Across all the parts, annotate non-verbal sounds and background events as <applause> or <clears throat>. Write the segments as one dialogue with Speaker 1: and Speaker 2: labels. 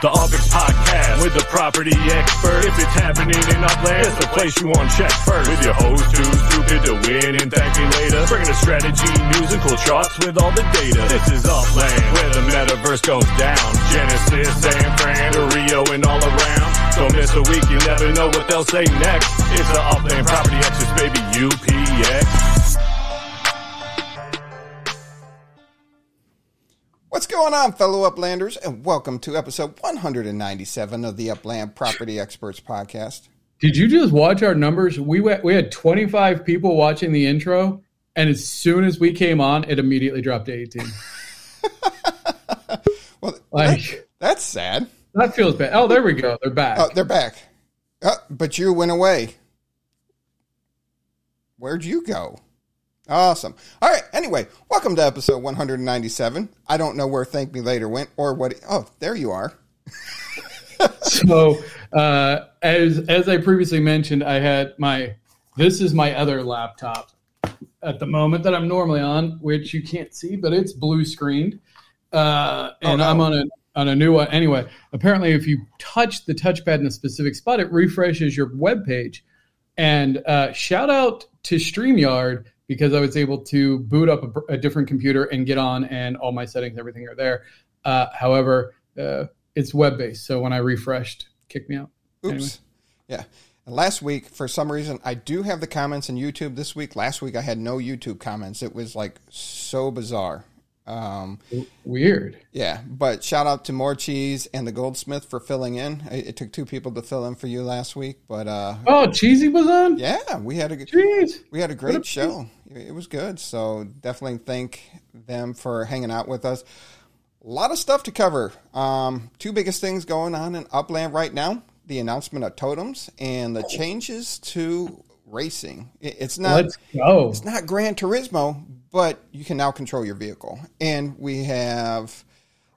Speaker 1: The Upix Podcast with the property expert. If it's happening in Upland, it's the place you want to check first. With your host too stupid to win and thank me later. Bringing the strategy, news, and cool charts with all the data. This is Upland, where the metaverse goes down. Genesis, San Fran, to Rio, and all around. Don't miss a week, you never know what they'll say next. It's the Upland Property Experts, baby, UPX.
Speaker 2: Going on, fellow Uplanders, and welcome to episode 197 of the Upland Property Experts Podcast.
Speaker 3: Did you just watch our numbers? We went, we had 25 people watching the intro, and as soon as we came on, it immediately dropped to 18. <laughs>
Speaker 2: Well,
Speaker 3: Like-
Speaker 2: that- that's sad.
Speaker 3: That feels bad. Oh, there we go. They're back.
Speaker 2: Oh, they're back. Uh, but you went away. Where'd you go? Awesome. All right. Anyway, welcome to episode 197. I don't know where Thank Me Later went or what. oh, there you are. <laughs>
Speaker 3: so uh, as as I previously mentioned, I had my this is my other laptop at the moment that I'm normally on, which you can't see, but it's blue screened, uh,
Speaker 2: Oh,
Speaker 3: and
Speaker 2: no.
Speaker 3: I'm on a on a new one. Anyway, apparently, if you touch the touchpad in a specific spot, it refreshes your web page. And uh, shout out to Streamyard because I was able to boot up a, a different computer and get on, and all my settings, everything are there. Uh, however, uh, it's web based, so when I refreshed, kicked me out.
Speaker 2: Oops.
Speaker 3: Anyway.
Speaker 2: Yeah. And last week, for some reason, I do have the comments in YouTube this week. Last week, I had no YouTube comments. It was like so bizarre. Um,
Speaker 3: Weird.
Speaker 2: yeah, but shout out to More Cheese and the Goldsmith for filling in. It, it took two people to fill in for you last week, but uh,
Speaker 3: Oh, Cheesy was on.
Speaker 2: yeah, we had a
Speaker 3: Jeez.
Speaker 2: we had a great
Speaker 3: a-
Speaker 2: show. It was good. So definitely thank them for hanging out with us. A lot of stuff to cover. Um, two biggest things going on in Upland right now: the announcement of totems and the changes to racing. It's not
Speaker 3: Let's go.
Speaker 2: it's not Gran Turismo, but you can now control your vehicle. And we have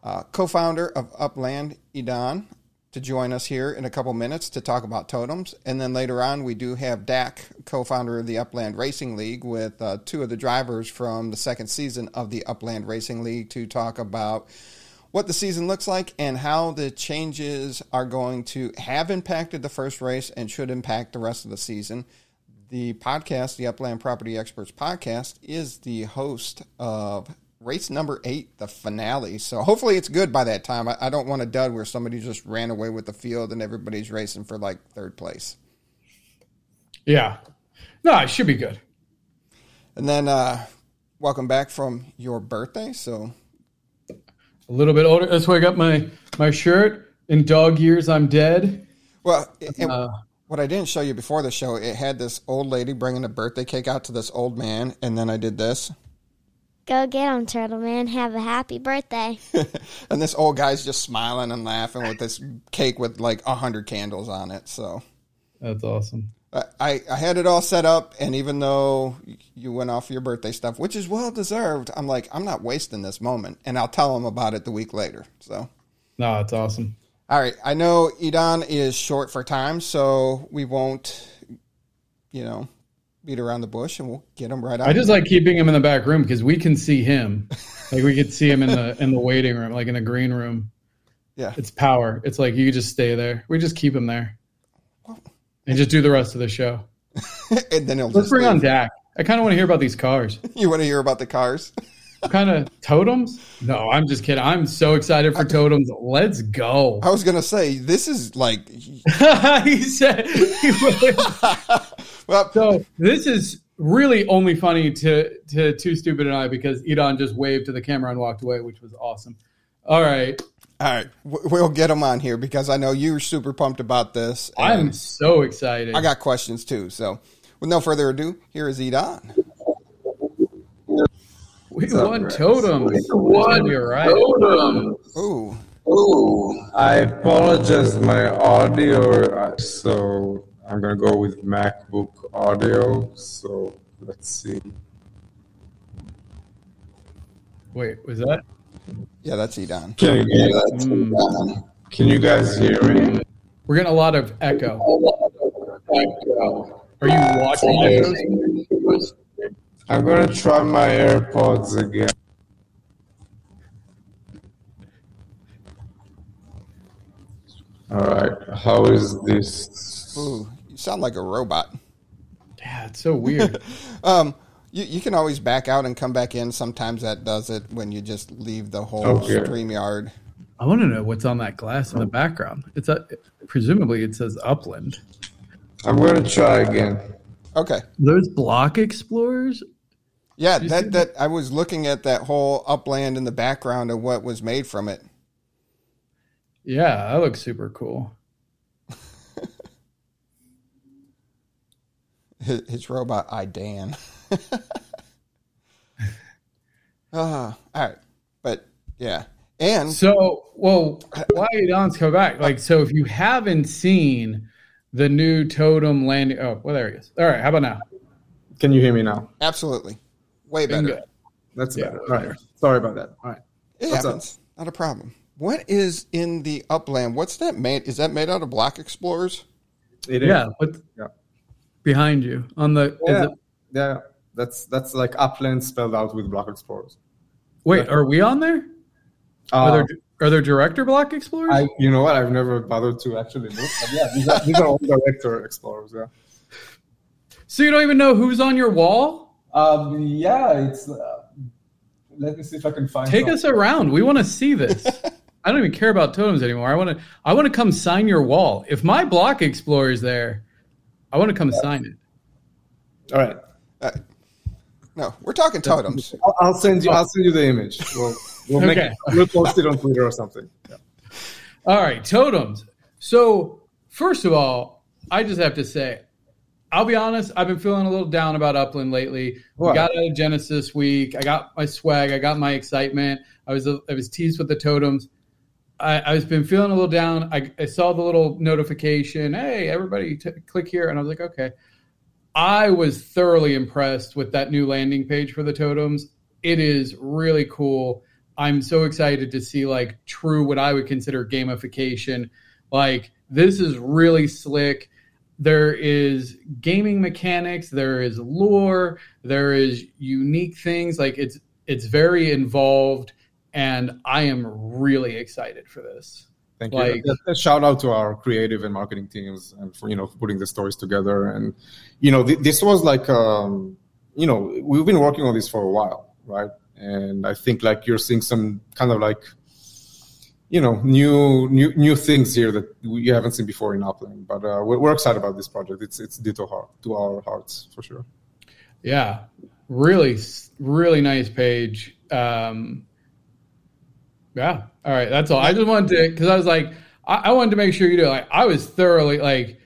Speaker 2: uh, co-founder of Upland, Idan, to join us here in a couple minutes to talk about totems. And then later on, we do have Dak, co-founder of the Upland Racing League, with uh, two of the drivers from the second season of the Upland Racing League to talk about what the season looks like and how the changes are going to have impacted the first race and should impact the rest of the season. The podcast, the Upland Property Experts podcast, is the host of race number eight, the finale. So hopefully it's good by that time. I, I don't want a dud where somebody just ran away with the field and everybody's racing for like third place.
Speaker 3: Yeah. No, it should be good.
Speaker 2: And then uh, welcome back from your birthday. So
Speaker 3: A little bit older. That's why I got my my shirt. In dog years, I'm dead.
Speaker 2: well,
Speaker 3: Uh,
Speaker 2: what I didn't show you before the show, it had this old lady bringing a birthday cake out to this old man, and then I did this.
Speaker 4: Go get him, Turtle Man. Have a happy birthday. <laughs>
Speaker 2: and this old guy's just smiling and laughing with this cake with like a hundred candles on it. So
Speaker 3: that's awesome.
Speaker 2: I, I had it all set up, and even though you went off your birthday stuff, which is well deserved, I'm like, I'm not wasting this moment, and I'll tell him about it the week later. So,
Speaker 3: No, it's awesome.
Speaker 2: all right, I know Idan is short for time, so we won't, you know, beat around the bush, and we'll get him right out.
Speaker 3: I just like keeping him in the back room because we can see him. like we could see him in the in the waiting room, like in the green room.
Speaker 2: yeah,
Speaker 3: It's power. It's like you just stay there. We just keep him there, and just do the rest of the show. <laughs>
Speaker 2: and then he'll
Speaker 3: Let's
Speaker 2: just
Speaker 3: bring on
Speaker 2: leave.
Speaker 3: Dak. I kind of want to hear about these cars. <laughs>
Speaker 2: You want to hear about the cars? <laughs>
Speaker 3: Kind of totems? No, I'm just kidding. I'm so excited for totems. Let's go.
Speaker 2: I was gonna say this is like,
Speaker 3: he said. He.
Speaker 2: Well,
Speaker 3: so this is really only funny to to Too Stupid and I because Idan just waved to the camera and walked away, which was awesome. All right,
Speaker 2: all right, we'll get him on here because I know you're super pumped about this.
Speaker 3: I'm so excited.
Speaker 2: I got questions too. So, with no further ado, here is Idan.
Speaker 3: we want totems. What? You're right.
Speaker 2: Ooh,
Speaker 5: Oh, I apologize. My audio, uh, so I'm gonna go with MacBook audio. So let's see.
Speaker 3: Wait, was that?
Speaker 2: yeah, that's Idan.
Speaker 5: Can you guys, hmm. can you guys hear me?
Speaker 3: We're getting a lot of echo. Are you watching echoes?
Speaker 5: I'm gonna try my AirPods again. All right. How is this?
Speaker 2: Ooh, you sound like a robot.
Speaker 3: Yeah, it's so weird. <laughs>
Speaker 2: Um, you, you can always back out and come back in. Sometimes that does it when you just leave the whole
Speaker 5: Okay.
Speaker 2: StreamYard.
Speaker 3: I want to know what's on that glass in the background. It's a, presumably it says Upland.
Speaker 5: I'm going to try again.
Speaker 2: Okay.
Speaker 3: Those block explorers.
Speaker 2: Yeah,
Speaker 3: You
Speaker 2: that, that I was looking at that whole upland in the background and what was made from it.
Speaker 3: Yeah, that looks super cool.
Speaker 2: His, his robot Idan. Ah, <laughs> all right, but yeah, and
Speaker 3: So, well, why Don's come back? Like, so if you haven't seen the new totem landing, oh, well, there he is. All right, how about now?
Speaker 5: Can you hear me now?
Speaker 2: absolutely, way better.
Speaker 3: Bingo.
Speaker 5: That's
Speaker 3: Yeah.
Speaker 5: better. All right. Sorry about that. All right.
Speaker 2: It
Speaker 5: What's up?
Speaker 2: happens, not a problem. What is in the upland? What's that made? Is that made out of block explorers?
Speaker 5: It is.
Speaker 3: Yeah, but
Speaker 5: Yeah.
Speaker 3: Behind you on the.
Speaker 5: Yeah. Yeah. That's that's like upland spelled out with block explorers.
Speaker 3: wait, are we on there? Are
Speaker 5: Uh,
Speaker 3: there are there director block explorers?
Speaker 5: I, you know what? I've never bothered to actually look. But yeah, these are, these are all director explorers. Yeah.
Speaker 3: so you don't even know who's on your wall?
Speaker 5: Um. Yeah. It's. Uh, let me see if I can find.
Speaker 3: Take
Speaker 5: some-
Speaker 3: us around. We want to see this. <laughs> I don't even care about totems anymore. I want to. I want to come sign your wall. If my block explorer is there, I want to come sign it.
Speaker 5: All right.
Speaker 2: Uh, no, we're talking totems.
Speaker 5: I'll, I'll send you. I'll send you the image. We'll, we'll make.
Speaker 3: Okay.
Speaker 5: We'll post it on Twitter or something. Yeah.
Speaker 3: All right, totems. So first of all, I just have to say, I'll be honest. I've been feeling a little down about Upland lately. We got out of Genesis week. I got my swag. I got my excitement. I was I was teased with the totems. I, was been feeling a little down. I, I saw the little notification. Hey, everybody, t- click here, and I was like, okay. I was thoroughly impressed with that new landing page for the totems. It is really cool. I'm so excited to see like true what I would consider gamification. Like this is really slick. There is gaming mechanics, there is lore, there is unique things. Like it's it's very involved and I am really excited for this.
Speaker 5: Thank you.
Speaker 3: Like-
Speaker 5: A- a shout out to our creative and marketing teams and for you know putting the stories together. And you know th- this was like um, you know we've been working on this for a while, right? And I think like you're seeing some kind of like you know new new new things here that you haven't seen before in Upland. But uh, we're, we're excited about this project. It's it's dear to heart to our hearts for sure.
Speaker 3: Yeah, really, really nice page. Um, yeah, all right, that's all. I just wanted to because I was like, I, I wanted to make sure you do. Like, I was thoroughly like,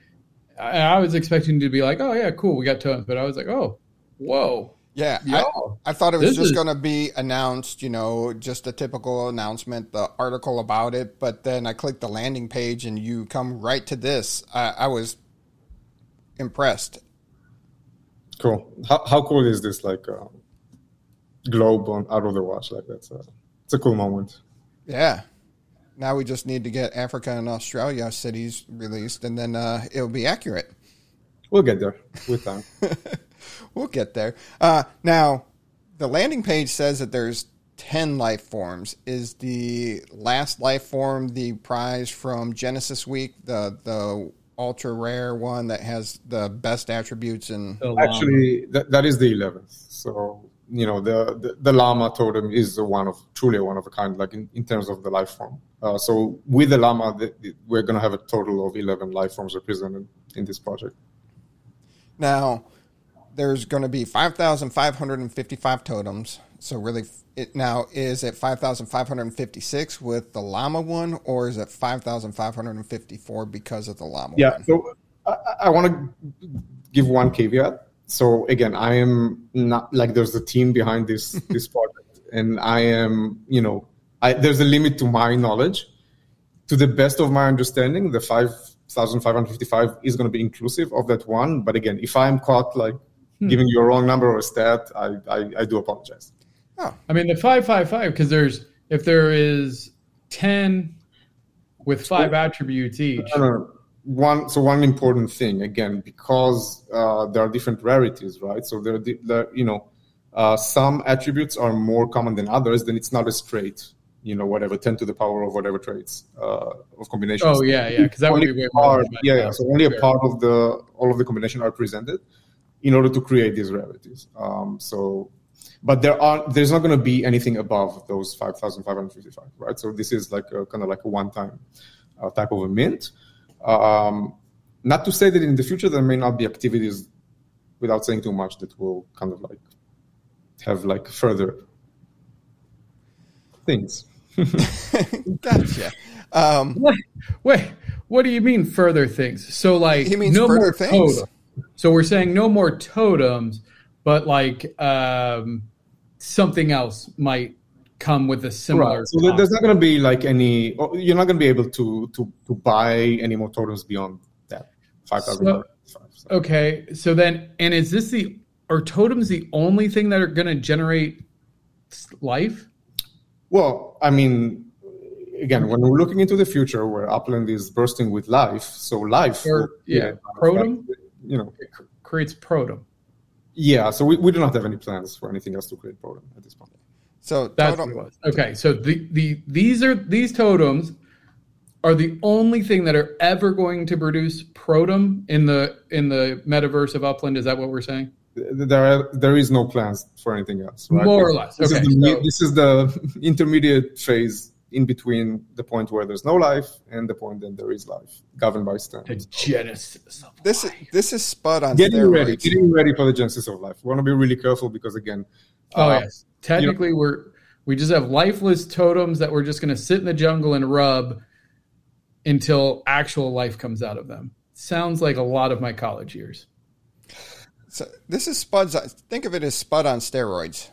Speaker 3: I, I was expecting to be like, oh yeah, cool, we got tones, but I was like, oh, whoa,
Speaker 2: Yeah,
Speaker 3: Yeah.
Speaker 2: I, I thought it was
Speaker 3: This
Speaker 2: just
Speaker 3: is-
Speaker 2: going to be announced, you know, just a typical announcement, the article about it. But then I clicked the landing page and you come right to this. I, I was impressed.
Speaker 5: Cool. How how cool is this like um, globe on out of the watch? Like that's a, it's a cool moment.
Speaker 2: Yeah. Now we just need to get Africa and Australia cities released, and then uh, it'll be accurate.
Speaker 5: We'll get there with time. <laughs>
Speaker 2: We'll get there. Uh, now, the landing page says that there's 10 life forms. Is the last life form the prize from Genesis Week, the, the ultra rare one that has the best attributes? And
Speaker 5: Actually, that, that is the eleventh. So you know the, the the llama totem is one of truly one of a kind, like in, in terms of the life form. Uh, so with the llama, the, the- we're gonna have a total of eleven life forms represented in this project.
Speaker 2: now, there's going to be 5,555 totems. So, really, it now is it 5,556 with the llama one, or is it 5,554 because of the llama
Speaker 5: Yeah.
Speaker 2: one?
Speaker 5: So I, I want to give one caveat. So again, I am not like there's a team behind this <laughs> this project, and I am you know I, there's a limit to my knowledge. To the best of my understanding, the five thousand five hundred fifty-five is going to be inclusive of that one. But again, if I'm caught like hmm. giving you a wrong number or a stat, I I, I do apologize. Oh.
Speaker 3: I mean the five five five because there's if there is ten with five oh. attributes each.
Speaker 5: No, no, no. One so one important thing again because uh, there are different rarities, right? So there, are di- there you know, uh, some attributes are more common than others. Then it's not a straight, you know, whatever, 10 to the power of whatever traits uh, of combinations.
Speaker 3: Oh yeah, yeah, because that would
Speaker 5: only
Speaker 3: be way
Speaker 5: part, yeah, yeah. So only a part of the all of the combination are presented in order to create these rarities. Um, so, but there are there's not going to be anything above those five thousand five hundred fifty five, right? So this is like a, kind of like a one time uh, type of a mint. Um, not to say that in the future there may not be activities, without saying too much, that will kind of like have like further things. <laughs>
Speaker 2: Gotcha. Um,
Speaker 3: Wait, wait, what do you mean further things? So like
Speaker 2: He means
Speaker 3: no
Speaker 2: further
Speaker 3: more
Speaker 2: things.
Speaker 3: totems. So we're saying no more totems, but like um, something else might come with a similar.
Speaker 5: Right. So there's not going to be like any. oh, You're not going to be able to to to buy any more totems beyond that five thousand.
Speaker 3: So- Okay, so then, and is this the are totems the only thing that are going to generate life?
Speaker 5: Well, I mean, again, when we're looking into the future where Upland is bursting with life, so life,
Speaker 3: Or-
Speaker 5: will-
Speaker 3: yeah, protum?
Speaker 5: You know,
Speaker 3: It creates protum.
Speaker 5: yeah. So we, we do not have any plans for anything else to create protum at this point.
Speaker 2: So
Speaker 3: That's
Speaker 2: totem,
Speaker 3: what it was. Okay, so the, the these are these totems are the only thing that are ever going to produce protum in the in the metaverse of Upland. Is that what we're saying?
Speaker 5: There are, there is no plans for anything else, right?
Speaker 3: More or less.
Speaker 5: This,
Speaker 3: Okay,
Speaker 5: is, the,
Speaker 3: so-
Speaker 5: this is the intermediate phase in between the point where there's no life and the point that there is life, governed by
Speaker 3: The genesis of
Speaker 2: this is this is spot on
Speaker 5: Getting
Speaker 2: steroids.
Speaker 5: ready, getting ready for the genesis of life. We want to be really careful because again,
Speaker 3: Oh
Speaker 5: uh,
Speaker 3: yes. Technically, we're we just have lifeless totems that we're just going to sit in the jungle and rub until actual life comes out of them. Sounds like a lot of my college years.
Speaker 2: So this is Spud's. Think of it as Spud on steroids.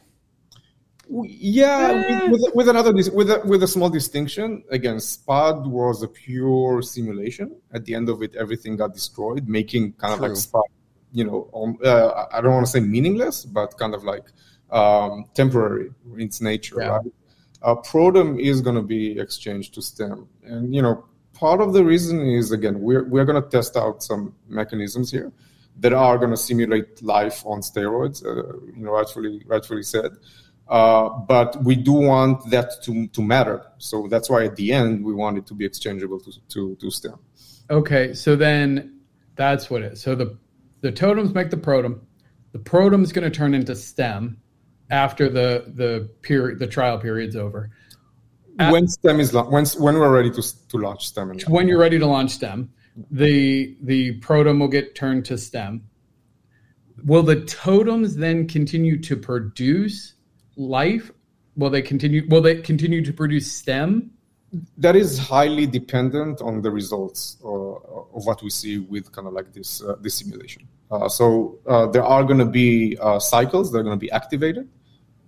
Speaker 5: Yeah, with, with another with a, with a small distinction. Again, Spud was a pure simulation. At the end of it, everything got destroyed, making kind of like Spud. You know, um, uh, I don't want to say meaningless, but kind of like um, temporary in its nature.
Speaker 3: Yeah.
Speaker 5: Right? Uh, Protum is going to be exchanged to STEM, and you know, part of the reason is again we're we're going to test out some mechanisms here that are going to simulate life on steroids. Uh, you know, rightfully rightfully said. Uh, but we do want that to, to matter. So that's why at the end we want it to be exchangeable to, to, to STEM.
Speaker 3: Okay, so then that's what it is. So the the totems make the protum. The protum is going to turn into stem after the the period the trial period's over. At-
Speaker 5: when STEM is when, when we're ready to, to launch STEM. And
Speaker 3: when you're ready to launch stem the the protum will get turned to stem will the totems then continue to produce life will they continue will they continue to produce stem
Speaker 5: that is highly dependent on the results uh, of what we see with kind of like this uh, this simulation. Uh, so uh, there are going to be uh, cycles that are going to be activated,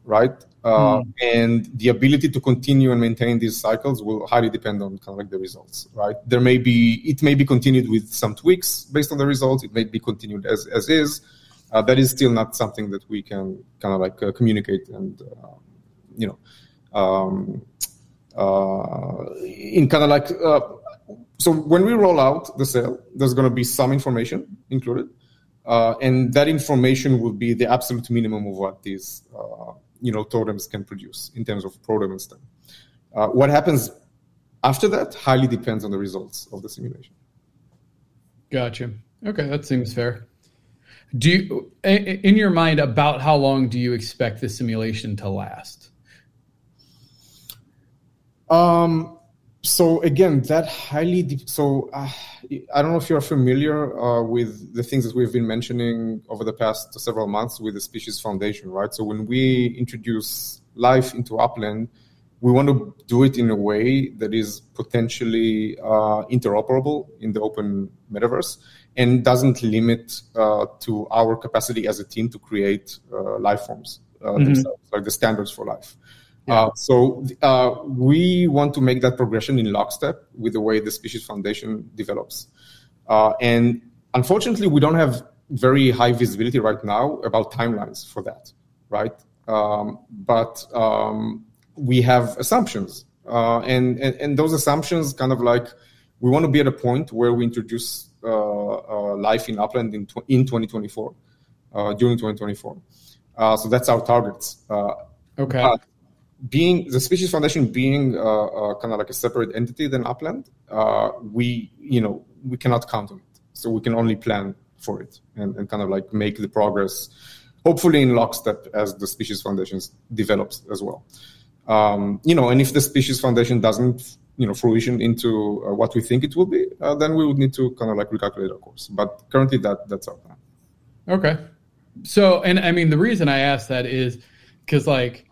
Speaker 5: right? Uh, And the ability to continue and maintain these cycles will highly depend on kind of like the results, right? There may be it may be continued with some tweaks based on the results. It may be continued as as is. Uh, that is still not something that we can kind of like uh, communicate and uh, you know. Um, uh, in kind of like uh, so when we roll out the sale there's going to be some information included uh, and that information will be the absolute minimum of what these uh, you know totems can produce in terms of protem and stem. Uh, what happens after that highly depends on the results of the simulation.
Speaker 3: Gotcha. Okay that seems fair. Do you in your mind about how long do you expect the simulation to last?
Speaker 5: Um, so again, that highly de- so uh, I don't know if you're familiar uh, with the things that we've been mentioning over the past several months with the Species Foundation, right? So when we introduce life into Upland, we want to do it in a way that is potentially uh, interoperable in the open metaverse and doesn't limit uh, to our capacity as a team to create uh, life forms uh, themselves, like the standards for life. Uh, so uh, we want to make that progression in lockstep with the way the Species Foundation develops. Uh, and unfortunately, we don't have very high visibility right now about timelines for that, right? Um, but um, we have assumptions, uh, and, and and those assumptions kind of like we want to be at a point where we introduce uh, uh, life in Upland in tw- in 2024, uh, during 2024. Uh, so that's our targets. Uh,
Speaker 3: okay
Speaker 5: but being the Species Foundation being uh, uh, kind of like a separate entity than Upland, uh, we you know we cannot count on it, so we can only plan for it and, and kind of like make the progress, hopefully in lockstep as the Species Foundation develops as well. Um, you know, and if the Species Foundation doesn't you know fruition into uh, what we think it will be, uh, then we would need to kind of like recalculate our course. But currently, that that's our plan.
Speaker 3: Okay. So, and I mean, the reason I ask that is because, like,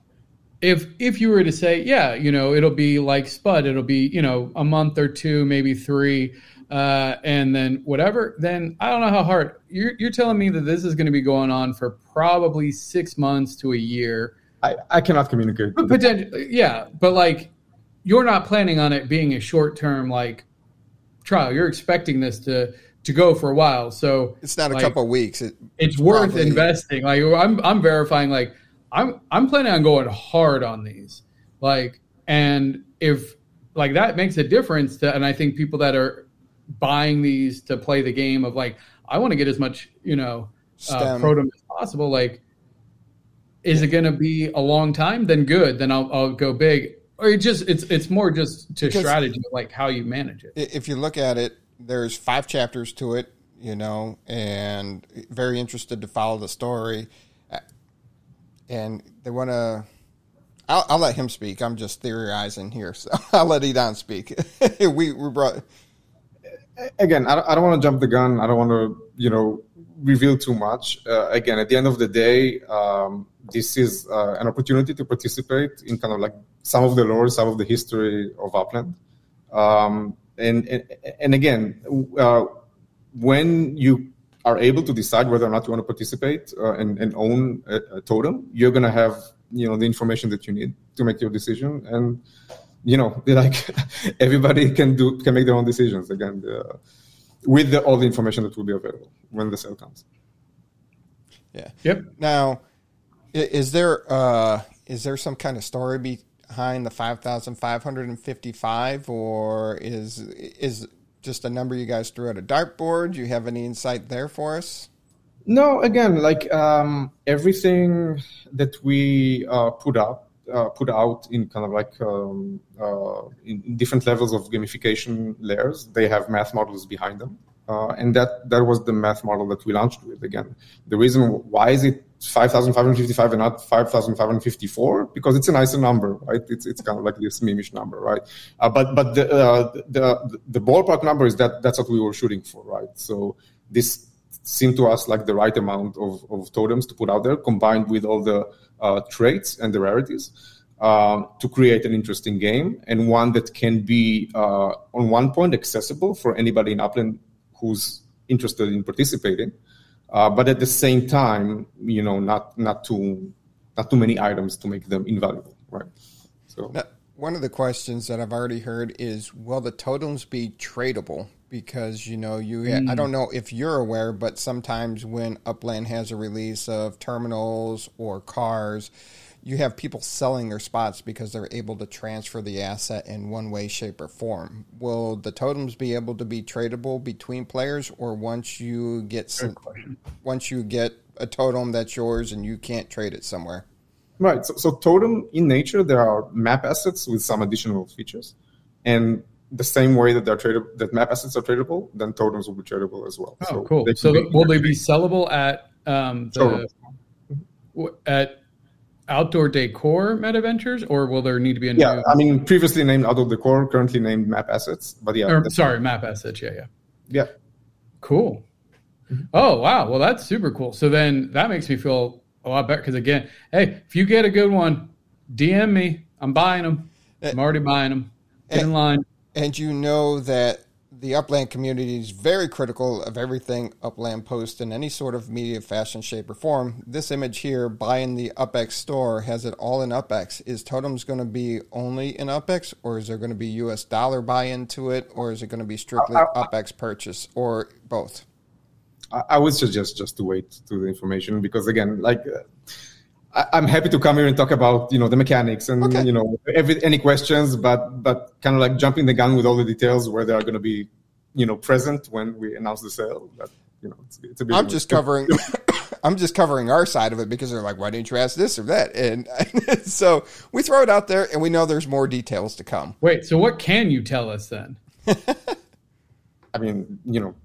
Speaker 3: if if you were to say, yeah, you know, it'll be like Spud, it'll be you know a month or two, maybe three, uh, and then whatever, then I don't know how hard you're you're telling me that this is going to be going on for probably six months to a year.
Speaker 5: I, I cannot communicate.
Speaker 3: But potentially, yeah, but like you're not planning on it being a short term like trial. You're expecting this to to go for a while. So
Speaker 2: it's not a
Speaker 3: like,
Speaker 2: couple of weeks. It,
Speaker 3: it's worth probably, investing. Like I'm I'm verifying like I'm I'm planning on going hard on these. Like and if like that makes a difference to and I think people that are buying these to play the game of like I want to get as much, you know, uh, protum as possible like is it going to be a long time? Then good. Then I'll I'll go big. Or it just it's it's more just to because strategy like how you manage it.
Speaker 2: If you look at it there's five chapters to it, you know, and very interested to follow the story and they want to. I'll, I'll, let him speak. I'm just theorizing here, so <laughs> I'll let Idan speak. <laughs> we we brought
Speaker 5: again. I don't, I don't want to jump the gun. I don't want to you know reveal too much. Uh, again, at the end of the day, um, this is uh, an opportunity to participate in kind of like some of the lore, some of the history of Upland. Um, and, and, and again, uh, when you are able to decide whether or not you want to participate uh, and, and, own a, a totem, you're going to have you know the information that you need to make your decision, and you know <laughs> like everybody can do can make their own decisions again the, with the, all the information that will be available when the sale comes.
Speaker 2: Yeah.
Speaker 3: Yep.
Speaker 2: Now, is there uh, is there some kind of story behind the five thousand five hundred and fifty five, or is is just a number you guys threw at a dartboard? Do you have any insight there for us?
Speaker 5: No, again, like um, everything that we uh, put up, uh, put out in kind of like um, uh, in different levels of gamification layers, they have math models behind them. Uh, and that that was the math model that we launched with. Again, the reason why is it 5,555 and not 5,554 because it's a nicer number, right? It's it's kind of like this memeish number, right? Uh, but but the, uh, the the ballpark number is that that's what we were shooting for, right? So this seemed to us like the right amount of, of totems to put out there, combined with all the uh, traits and the rarities. Um, to create an interesting game and one that can be uh, on one point accessible for anybody in Upland who's interested in participating, uh, but at the same time, you know, not not too not too many items to make them invaluable, right?
Speaker 2: So now, one of the questions that I've already heard is, will the totems be tradable? Because you know, you mm. I don't know if you're aware, but sometimes when Upland has a release of terminals or cars you have people selling their spots because they're able to transfer the asset in one way, shape, or form. Will the totems be able to be tradable between players, or once you get some, once you get a totem that's yours and you can't trade it somewhere?
Speaker 5: Right. So, so totem in nature, there are map assets with some additional features, and the same way that they're tradable, that map assets are tradable, then totems will be tradable as well.
Speaker 3: Oh, so cool. So will they be sellable at um, the, at outdoor decor meta ventures or will there need to be a new
Speaker 5: yeah i mean previously named outdoor decor currently named map assets but yeah
Speaker 3: or, sorry map assets yeah yeah.
Speaker 5: Yeah.
Speaker 3: Cool. Mm-hmm. Oh wow well that's super cool. So then that makes me feel a lot better because again hey if you get a good one dm me. I'm buying them eh, i'm already buying them get
Speaker 2: and,
Speaker 3: in line.
Speaker 2: and you know that the Upland community is very critical of everything Upland posts in any sort of media, fashion, shape, or form. This image here, buying the UpX store, has it all in UpX. Is Totems going to be only in UpX, or is there going to be US dollar buy into it, or is it going to be strictly uh, uh, UpX purchase, or both?
Speaker 5: I would suggest just to wait to the information because, again, like. Uh, I'm happy to come here and talk about you know the mechanics and okay. you know every, any questions, but but kind of like jumping the gun with all the details where they are going to be you know present when we announce the sale. But you know, it's, it's a bit.
Speaker 2: I'm just <laughs> covering. <coughs> I'm just covering our side of it because they're like, why didn't you ask this or that? And <laughs> so we throw it out there, and we know there's more details to come.
Speaker 3: Wait, so what can you tell us then? <laughs>
Speaker 5: I mean, you know,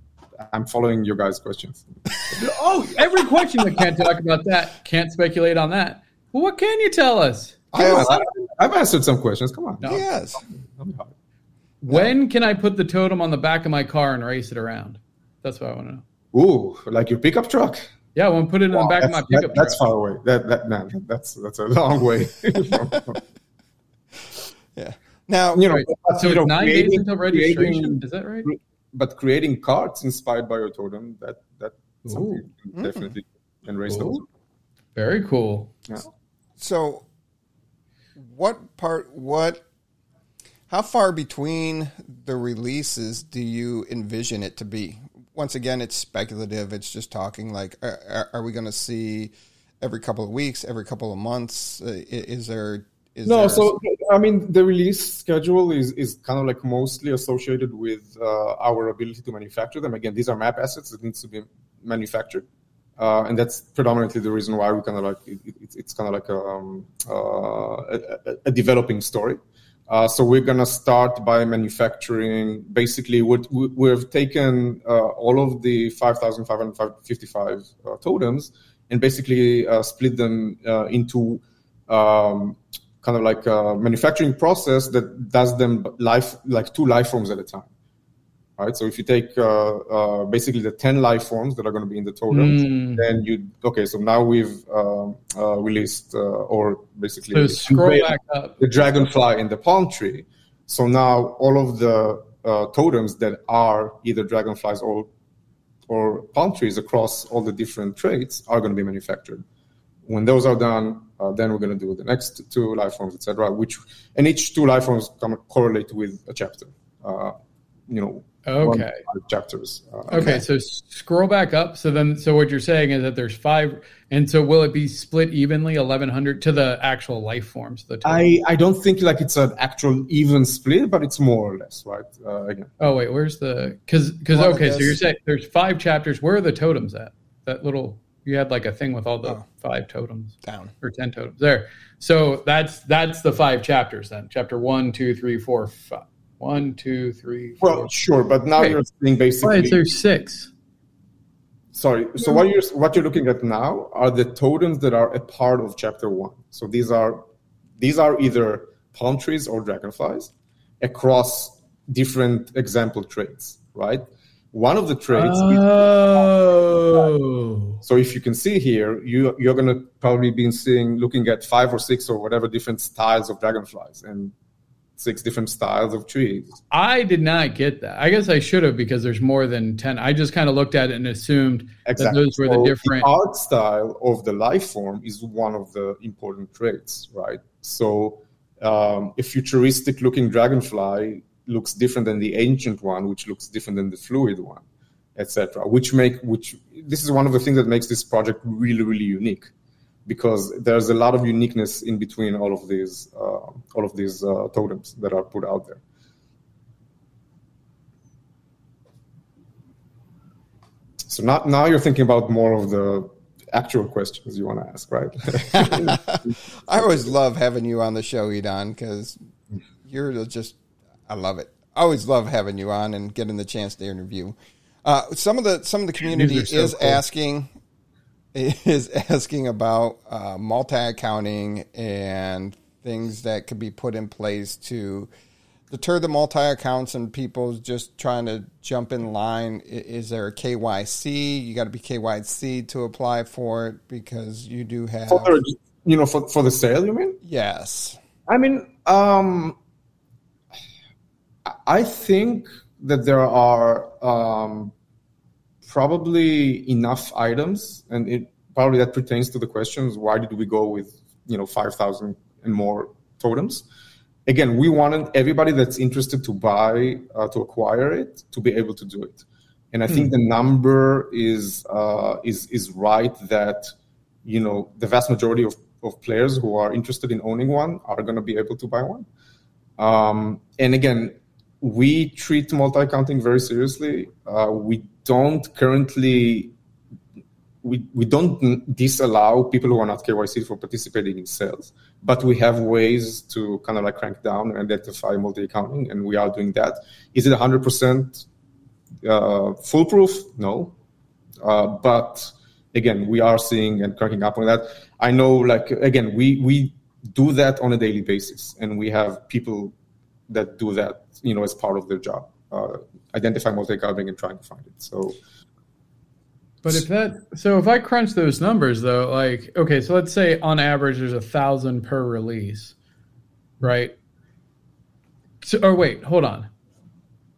Speaker 5: I'm following your guys' questions. <laughs>
Speaker 3: oh, every question we can't talk about that. Can't speculate on that. Well, what can you tell us?
Speaker 2: I,
Speaker 5: I, I've answered some questions. Come on.
Speaker 3: No.
Speaker 2: yes.
Speaker 3: When can I put the totem on the back of my car and race it around? That's what I want to know.
Speaker 5: Ooh, like your pickup truck?
Speaker 3: Yeah, I want to put it in the back of my pickup
Speaker 5: that- that's
Speaker 3: truck.
Speaker 5: far away. That that man, that's that's a long way. <laughs> <laughs>
Speaker 2: Yeah. Now,
Speaker 5: you know,
Speaker 3: Right. So
Speaker 5: you know,
Speaker 3: it's nine days until registration.
Speaker 5: creating-
Speaker 3: Is that right?
Speaker 5: But creating cards inspired by your totem, that that something
Speaker 3: Ooh.
Speaker 5: you can definitely can raise those.
Speaker 3: Ooh. Very cool.
Speaker 5: Yeah.
Speaker 2: so what part, what, how far between the releases do you envision it to be? Once again, it's speculative. It's just talking like, are, are- are we going to see every couple of weeks, every couple of months? Uh, Is there, is
Speaker 5: No, so I mean, the release schedule is is kind of like mostly associated with uh, our ability to manufacture them. Again, these are map assets that needs to be manufactured, uh, and that's predominantly the reason why we kind of like it, it, it's kind of like a, um, uh, a, a- a developing story. Uh, so we're gonna start by manufacturing. Basically, what we, we've taken uh, all of the 5,555 uh, totems and basically uh, split them uh, into um, kind of like a manufacturing process that does them life like two life forms at a time. Right. So if you take uh, uh, basically the ten life forms that are going to be in the totems,
Speaker 3: Mm.
Speaker 5: then you okay. So now we've um, uh, released uh, or basically
Speaker 3: So scroll
Speaker 5: unveiled
Speaker 3: back up.
Speaker 5: the dragonfly in the palm tree. So now all of the uh, totems that are either dragonflies or or palm trees across all the different traits are going to be manufactured. When those are done, uh, then we're going to do the next two life forms, etc. Which and each two life forms come correlate with a chapter. Uh, you know,
Speaker 3: Okay.
Speaker 5: chapters. Uh,
Speaker 3: Okay, so scroll back up. So then, so what you're saying is that there's five, and so will it be split evenly, eleven hundred to the actual life forms? The total?
Speaker 5: I, I don't think like it's an actual even split, but it's more or less right. Uh, again,
Speaker 3: oh wait, where's the? Because because
Speaker 2: of
Speaker 3: okay, so you're saying there's five chapters. Where are the totems at? That little you had like a thing with all the
Speaker 2: Oh.
Speaker 3: five totems
Speaker 2: down?
Speaker 3: or ten totems there. So that's that's the five chapters then. Chapter one, two, three, four, five. One, two, three, four.
Speaker 5: well, sure, but now
Speaker 3: Okay.
Speaker 5: you're saying basically.
Speaker 3: Why is there six?
Speaker 5: Sorry. So what you're what you're looking at now are the totems that are a part of chapter one. So these are these are either palm trees or dragonflies across different example traits, right? One of the traits. is,
Speaker 3: Oh.
Speaker 5: so if you can see here, you you're gonna probably be seeing looking at five or six or whatever different styles of dragonflies and six different styles of trees.
Speaker 3: I did not get that. I guess I should have because there's more than 10. I just kind of looked at it and assumed that those were the
Speaker 5: So
Speaker 3: different.
Speaker 5: art style of the life form is one of the important traits, right? So um, a futuristic looking dragonfly looks different than the ancient one, which looks different than the fluid one, etc. Which make which this is one of the things that makes this project really really unique because there's a lot of uniqueness in between all of these uh, all of these uh, totems that are put out there. So now, now you're thinking about more of the actual questions you want to ask, right? <laughs>
Speaker 2: I always love having you on the show, Idan, because you're just, I love it. I always love having you on and getting the chance to interview. Uh, some of the some of the community
Speaker 3: so
Speaker 2: is
Speaker 3: cool.
Speaker 2: asking <laughs> is asking about uh, multi accounting and things that could be put in place to deter the multi accounts and people just trying to jump in line. Is there a KYC? You got to be KYC to apply for it because you do have
Speaker 5: for the, you know, for, for the sale, you mean?
Speaker 2: yes.
Speaker 5: I mean, um, I think that there are um, probably enough items, and it probably that pertains to the questions: Why did we go with you know five thousand and more totems? Again, we wanted everybody that's interested to buy uh, to acquire it to be able to do it, and I think the number is uh, is is right that you know the vast majority of, of players who are interested in owning one are going to be able to buy one. Um, and again, we treat multi-accounting very seriously. Uh, we don't currently we, we don't disallow people who are not KYC for participating in sales, but we have ways to kind of like crank down and identify multi accounting, and we are doing that. Is it 100% uh, foolproof? No. Uh, but again, we are seeing and cranking up on that. I know, like, again, we, we do that on a daily basis, and we have people that do that, you know, as part of their job, uh, identify multi accounting and trying to find it. So,
Speaker 3: but if that, so if I crunch those numbers though, like, okay, so let's say on average there's a thousand per release, right? So, or wait, hold on.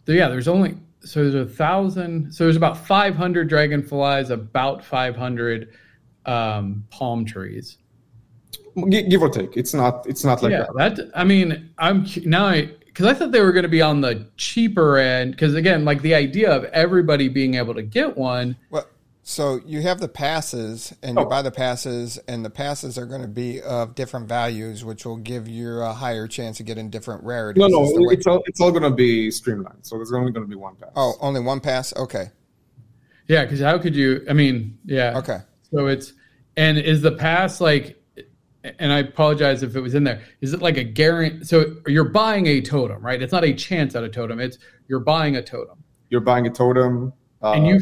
Speaker 3: So yeah, there's only, so there's a thousand, so there's about 500 dragonflies, about 500 um, palm trees.
Speaker 5: Give or take. It's not, it's not like
Speaker 3: yeah,
Speaker 5: that.
Speaker 3: that. I mean, I'm now I, because I thought they were going to be on the cheaper end. Because again, like the idea of everybody being able to get one.
Speaker 2: Well, so you have the passes, and you oh. buy the passes, and the passes are going to be of different values, which will give you a higher chance of getting different rarities.
Speaker 5: No, no, it's all, it's all going to be streamlined. So there's only going to be one pass.
Speaker 2: Oh, only one pass? Okay.
Speaker 3: Yeah, because how could you? I mean, yeah.
Speaker 2: Okay.
Speaker 3: So it's and is the pass like? And I apologize if it was in there. Is it like a guarantee? So you're buying a totem, right? It's not a chance at a totem. It's you're buying a totem.
Speaker 5: You're buying a totem,
Speaker 3: uh, and you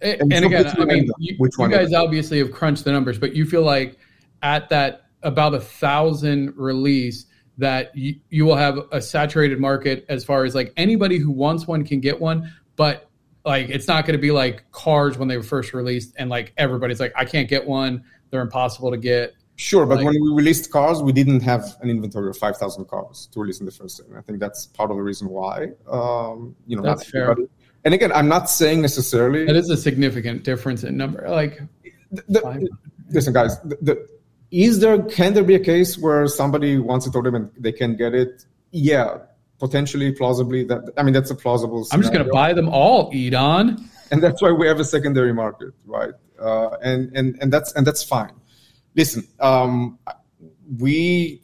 Speaker 3: and, and again, I mean, you, you guys obviously have crunched the numbers, but you feel like at that about a thousand release that you, you will have a saturated market as far as like anybody who wants one can get one, but like it's not going to be like cars when they were first released and like everybody's like I can't get one, they're impossible to get.
Speaker 5: Sure, but like, when we released cars, we didn't have an inventory of five thousand cars to release in the first time. I think that's part of the reason why. Um, you know,
Speaker 3: that's fair
Speaker 5: and again, I'm not saying necessarily
Speaker 3: that is a significant difference in number. Like,
Speaker 5: the, the, listen, guys, the, is there can there be a case where somebody wants a totem and they can get it? Yeah, potentially, plausibly. That I mean, that's a plausible.
Speaker 3: Scenario. I'm just going to buy them all, Idan.
Speaker 5: And that's why we have a secondary market, right? Uh, and and and that's and that's fine. Listen, um, we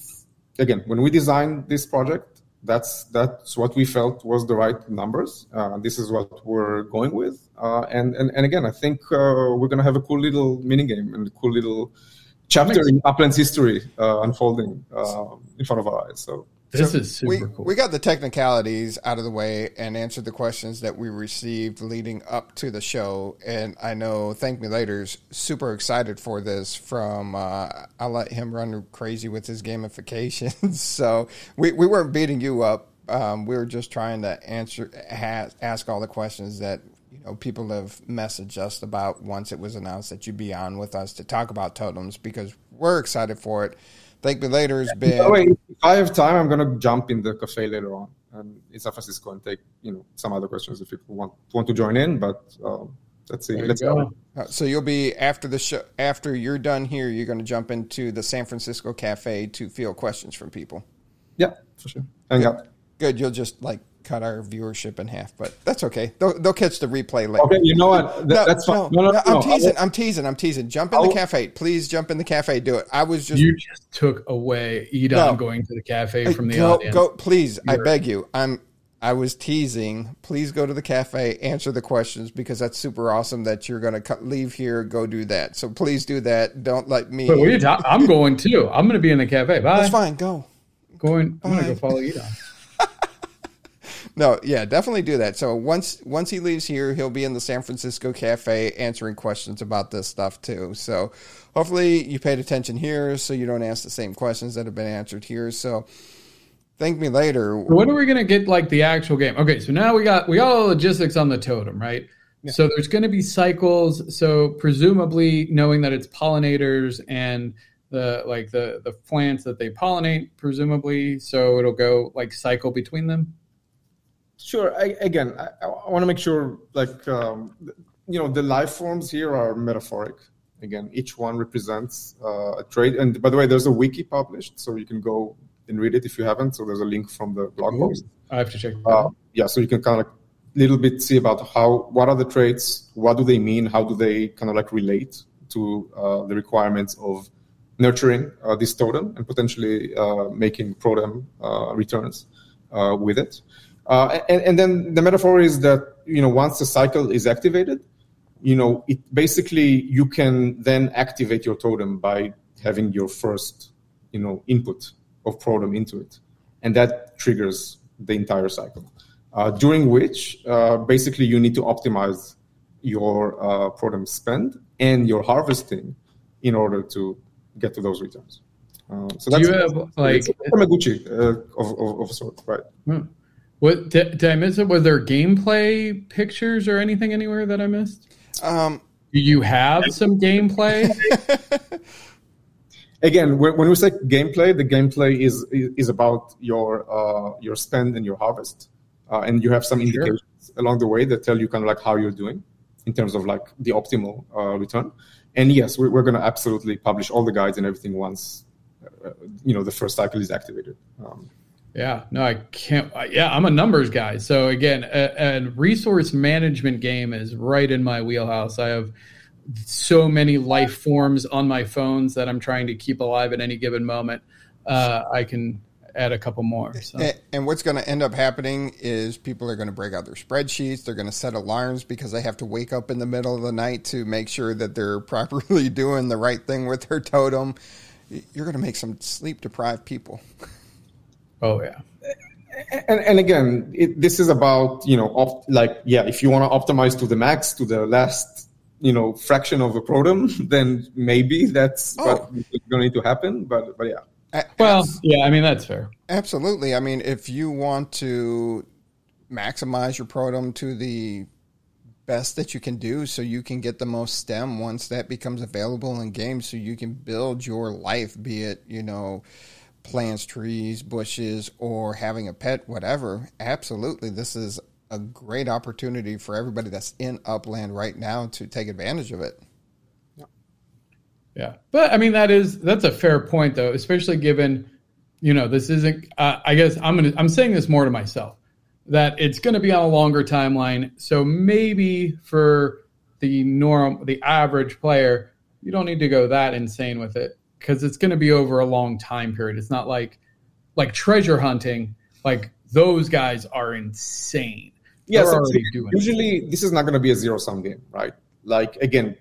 Speaker 5: again when we designed this project, that's that's what we felt was the right numbers. Uh, this is what we're going with, uh, and, and and again, I think uh, we're gonna have a cool little mini game and a cool little chapter in Upland's history uh, unfolding uh, in front of our eyes. So
Speaker 3: this so is super
Speaker 2: we,
Speaker 3: cool.
Speaker 2: We got the technicalities out of the way and answered the questions that we received leading up to the show. And I know Thank Me Later's super excited for this. From uh, I'll let him run crazy with his gamification. <laughs> so we, we weren't beating you up. Um, we were just trying to answer ha- ask all the questions that you know people have messaged us about once it was announced that you'd be on with us to talk about totems because we're excited for it. Thank me later has been.
Speaker 5: Wait, if I have time, I'm gonna jump in the cafe later on and in San Francisco and take you know some other questions if people want want to join in. But um, let's see. There let's go. go.
Speaker 2: Uh, so you'll be after the show. After you're done here, you're going to jump into the San Francisco cafe to field questions from people.
Speaker 5: Yeah, for sure. Hang
Speaker 2: out. Good. You'll just like cut our viewership in half, but that's okay. They'll, they'll catch the replay later.
Speaker 5: Okay, you know what? no, that's fine.
Speaker 2: No, no, no, I'm teasing. I'm teasing. I'm teasing. Jump in the cafe, please. Jump in the cafe. Do it. I was just.
Speaker 3: You just took away Idan going to the cafe from the go, audience.
Speaker 2: Go, please. You're, I beg you. I'm. I was teasing. Please go to the cafe, answer the questions because that's super awesome that you're going to leave here, go do that. So please do that. Don't let me.
Speaker 3: Wait, I'm going too. I'm going to be in the cafe. Bye.
Speaker 2: That's fine. Go.
Speaker 3: Going. Bye. I'm going to go follow Idan
Speaker 2: no, yeah, definitely do that. So once once he leaves here, he'll be in the San Francisco cafe answering questions about this stuff too. So hopefully you paid attention here, so you don't ask the same questions that have been answered here. So thank me later.
Speaker 3: When are we gonna get like the actual game? Okay, so now we got we got all the logistics on the totem, right? Yeah. So there's going to be cycles. So presumably, knowing that it's pollinators and the like the the plants that they pollinate, presumably, so it'll go like cycle between them.
Speaker 5: Sure. I, again, I, I want to make sure, like, um, you know, the life forms here are metaphoric. Again, each one represents uh, a trait. And by the way, there's a wiki published, so you can go and read it if you haven't. So there's a link from the blog post.
Speaker 3: I have to check. Uh,
Speaker 5: yeah, so you can kind of like little bit see about how what are the traits, what do they mean, how do they kind of like relate to uh, the requirements of nurturing uh, this totem and potentially uh, making protem uh, returns uh, with it. Uh, and, and, then the metaphor is that you know once the cycle is activated, you know, it basically you can then activate your totem by having your first, you know, input of protom into it, and that triggers the entire cycle. Uh, during which, uh, basically, you need to optimize your uh, protom spend and your harvesting in order to get to those returns. Uh, so
Speaker 3: Do
Speaker 5: that's
Speaker 3: you have like
Speaker 5: Tamagotchi uh, of, of, of a sort, right?
Speaker 3: Hmm. What did, did I miss it? Was there gameplay pictures or anything anywhere that I missed?
Speaker 2: Um,
Speaker 3: Do you have some gameplay? <laughs>
Speaker 5: Again, when, when we say gameplay, the gameplay is is about your uh, your spend and your harvest, uh, and you have some indications along the way that tell you kind of like how you're doing in terms of like the optimal uh, return. And yes, we're, we're going to absolutely publish all the guides and everything once uh, you know the first cycle is activated. Um,
Speaker 3: Yeah, no, I can't. Yeah, I'm a numbers guy. So again, a, a resource management game is right in my wheelhouse. I have so many life forms on my phones that I'm trying to keep alive at any given moment. Uh, I can add a couple more. So.
Speaker 2: and, and what's going to end up happening is people are going to break out their spreadsheets. They're going to set alarms because they have to wake up in the middle of the night to make sure that they're <laughs> properly doing the right thing with their totem. You're going to make some sleep deprived people. <laughs>
Speaker 3: Oh yeah,
Speaker 5: and, and again, it, this is about you know op, like yeah, if you want to optimize to the max to the last you know fraction of a program, <laughs> then maybe that's
Speaker 2: Oh.
Speaker 5: what is going to happen. But but yeah.
Speaker 2: A-
Speaker 3: well,
Speaker 2: abs-
Speaker 3: yeah. I mean that's fair.
Speaker 2: absolutely. I mean, if you want to maximize your protem to the best that you can do so you can get the most stem once that becomes available in game so you can build your life be it you know plants trees bushes or having a pet whatever absolutely this is a great opportunity for everybody that's in upland right now to take advantage of it
Speaker 3: Yeah, but I mean that is that's a fair point though, especially given you know this isn't. Uh, I guess I'm gonna I'm saying this more to myself that it's going to be on a longer timeline. So maybe for the norm, the average player, you don't need to go that insane with it because it's going to be over a long time period. It's not like like treasure hunting. Like those guys are insane.
Speaker 5: Yes,
Speaker 3: already doing.
Speaker 5: usually this is not going to be a zero sum game, right? Like again,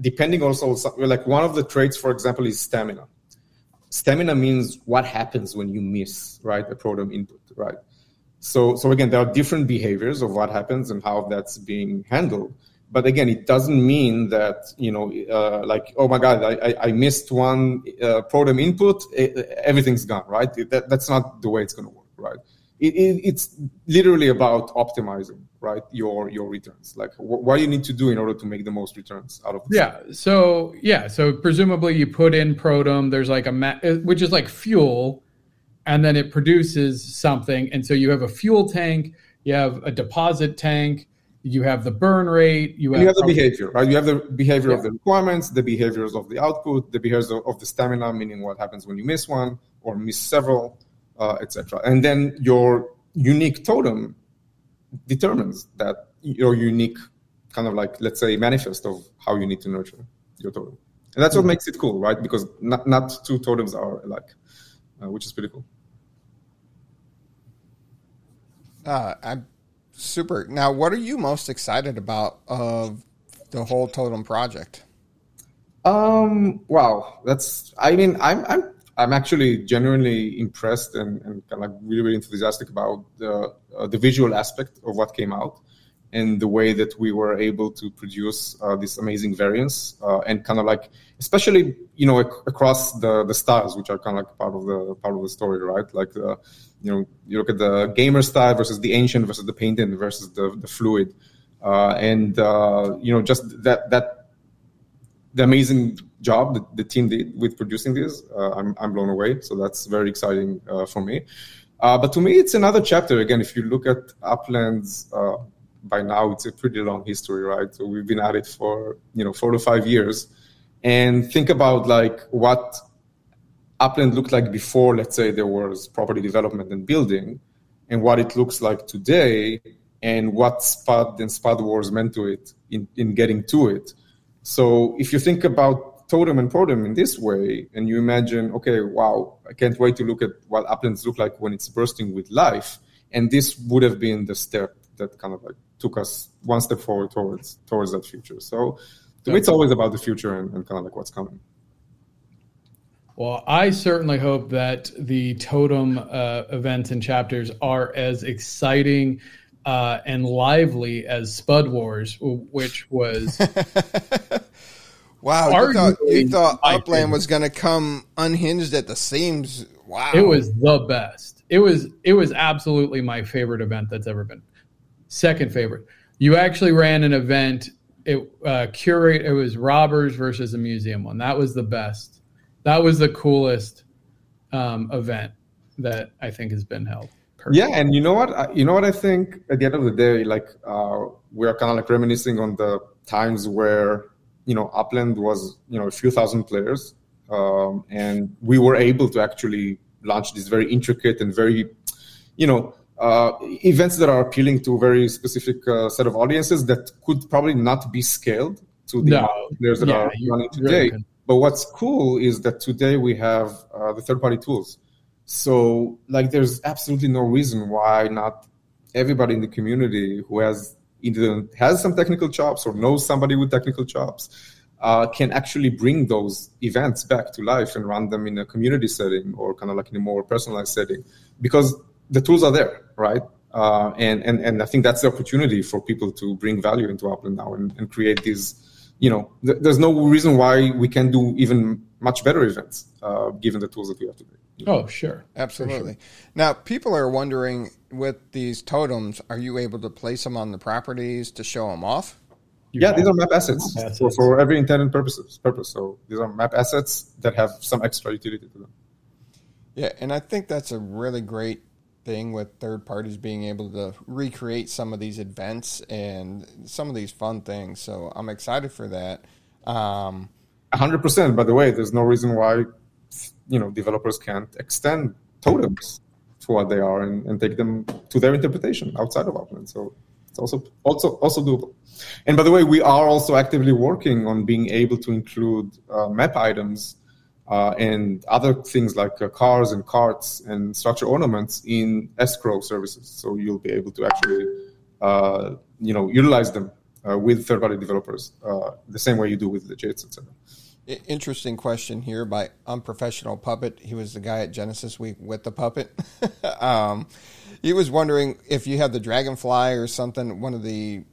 Speaker 5: depending also like one of the traits, for example, is stamina. Stamina means what happens when you miss, right, a program input, right? So, so again, there are different behaviors of what happens and how that's being handled. But again, it doesn't mean that you know, uh, like, oh my God, I, I, I missed one uh, program input, everything's gone, right? That, that's not the way it's going to work, right? It, it, it's literally about optimizing, right, your your returns. Like, wh- what you need to do in order to make the most returns out of
Speaker 3: Yeah. So yeah. So presumably you put in protum. There's like a ma- uh, which is like fuel, and then it produces something. And so you have a fuel tank. You have a deposit tank. You have the burn rate. You have,
Speaker 5: you have the behavior, right? You have the behavior of the requirements, the behaviors of the output, the behaviors of, of the stamina, meaning what happens when you miss one or miss several, uh, etc. And then your unique totem determines that your unique kind of like let's say manifest of how you need to nurture your totem, and that's what makes it cool, right? Because not not two totems are alike, uh, which is pretty cool.
Speaker 2: Uh, I'm super. Now, what are you most excited about of the whole Totem project?
Speaker 5: Um. Wow. That's. I mean, I'm. I'm. I'm actually genuinely impressed and, and kind of like really, really enthusiastic about the uh, the visual aspect of what came out and the way that we were able to produce uh, this amazing variants uh, and kind of like, especially you know ac- across the the styles, which are kind of like part of the part of the story, right? Like the, you know, you look at the gamer style versus the ancient versus the painted versus the the fluid, uh, and uh, you know just that that the amazing job that the team did with producing this. Uh, I'm, I'm blown away. So that's very exciting uh, for me. Uh, but to me, it's another chapter. Again, if you look at Uplands, uh, by now it's a pretty long history, right? So we've been at it for you know four to five years, and think about like what Upland looked like before. Let's say there was property development and building, and what it looks like today, and what Spud and Spud Wars meant to it in, in getting to it. So if you think about totem and protem in this way, and you imagine, okay, wow, I can't wait to look at what uplands look like when it's bursting with life, and this would have been the step that kind of like took us one step forward towards towards that future. So to me, it's always about the future and, and kind of like what's coming.
Speaker 3: Well, I certainly hope that the totem uh, events and chapters are as exciting uh, and lively as Spud Wars, which was. <laughs>
Speaker 2: wow, you thought, you thought Upland was going to come unhinged at the seams. Wow,
Speaker 3: it was the best. It was it was absolutely my favorite event that's ever been. Second favorite. You actually ran an event. It uh, curate. It was robbers versus a museum one. That was the best that was the coolest um, event that I think has been held.
Speaker 5: Yeah, and you know what? You know what I think. At the end of the day, like uh, we're kind of like reminiscing on the times where you know Upland was you know a few thousand players, um, and we were able to actually launch this very intricate and very you know uh, events that are appealing to a very specific uh, set of audiences that could probably not be scaled to the
Speaker 3: no.
Speaker 5: players that yeah, are running today. Really but what's cool is that today we have uh, the third party tools. So, like, there's absolutely no reason why not everybody in the community who has either has some technical chops or knows somebody with technical chops uh, can actually bring those events back to life and run them in a community setting or kind of like in a more personalized setting because the tools are there, right? Uh, and, and, and I think that's the opportunity for people to bring value into Upland now and, and create these you know, th- there's no reason why we can do even much better events uh, given the tools that we have today.
Speaker 3: Oh, sure.
Speaker 2: Absolutely. Sure. Now, people are wondering with these totems, are you able to place them on the properties to show them off?
Speaker 5: You yeah, these are map assets, map assets. For, for, every intended purposes, purpose. So these are map assets that have some extra utility to them.
Speaker 2: Yeah, and I think that's a really great thing with third parties being able to recreate some of these events and some of these fun things. So I'm excited for that. Um,
Speaker 5: 100%. By the way, there's no reason why you know developers can't extend totems to what they are and, and take them to their interpretation outside of Upland. So it's also also also doable. And by the way, we are also actively working on being able to include uh, map items uh, and other things like uh, cars and carts and structure ornaments in escrow services. So you'll be able to actually, uh, you know, utilize them uh, with third-party developers uh, the same way you do with legits, etc.
Speaker 2: Interesting question here by unprofessional puppet. He was the guy at Genesis Week with the puppet. <laughs> um, he was wondering if you have the dragonfly or something, one of the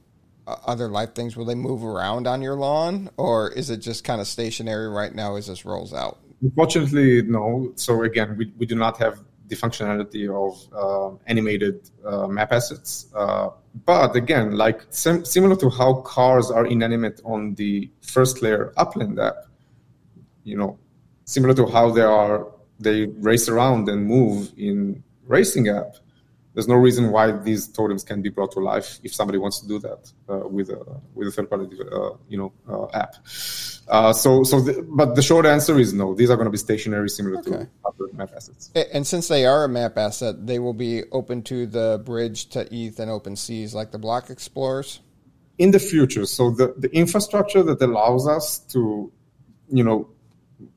Speaker 2: uh, other life things, will they move around on your lawn, or is it just kind of stationary right now as this rolls out?
Speaker 5: Unfortunately, no. So again, we, we do not have the functionality of uh, animated uh, map assets. Uh, but again, like sim- similar to how cars are inanimate on the first layer Upland app, you know, similar to how they are they race around and move in racing app there's no reason why these totems can be brought to life if somebody wants to do that uh, with a with a third party uh, you know uh, app. Uh, so so the, but the short answer is no. These are going to be stationary, similar okay. to other map assets.
Speaker 2: And since they are a map asset, they will be open to the bridge to ETH and open seas like the block explorers.
Speaker 5: In the future, so the the infrastructure that allows us to you know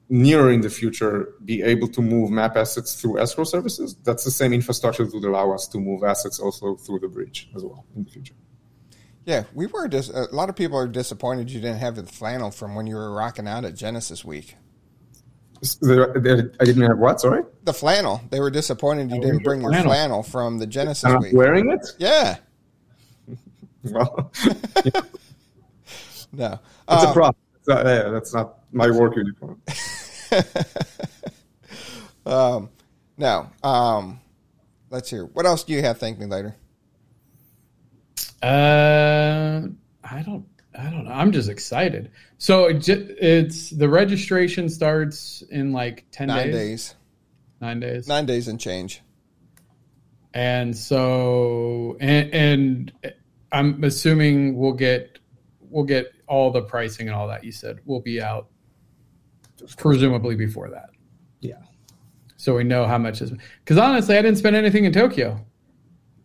Speaker 5: nearer in the future be able to move map assets through escrow services, that's the same infrastructure that would allow us to move assets also through the bridge as well in the future.
Speaker 2: Yeah, we were dis- a lot of people are disappointed you didn't have the flannel from when you were rocking out at Genesis Week.
Speaker 5: I didn't have what? Sorry,
Speaker 2: the flannel. They were disappointed you oh, didn't bring your flannel. flannel from the Genesis
Speaker 5: I'm
Speaker 2: Week.
Speaker 5: Wearing it?
Speaker 2: Yeah. <laughs>
Speaker 5: well, <laughs>
Speaker 2: no,
Speaker 5: it's um, a problem. Not, yeah, that's not my work uniform. <laughs> <laughs>
Speaker 2: um, now, um, let's hear. What else do you have? Thank me later.
Speaker 3: Uh, I don't. I don't know. I'm just excited. So it it's the registration starts in like ten
Speaker 2: Nine
Speaker 3: days.
Speaker 2: days.
Speaker 3: Nine days.
Speaker 2: Nine days and change.
Speaker 3: And so, and, and I'm assuming we'll get we'll get all the pricing and all that you said will be out presumably before that.
Speaker 5: Yeah.
Speaker 3: So we know how much is because honestly, I didn't spend anything in Tokyo.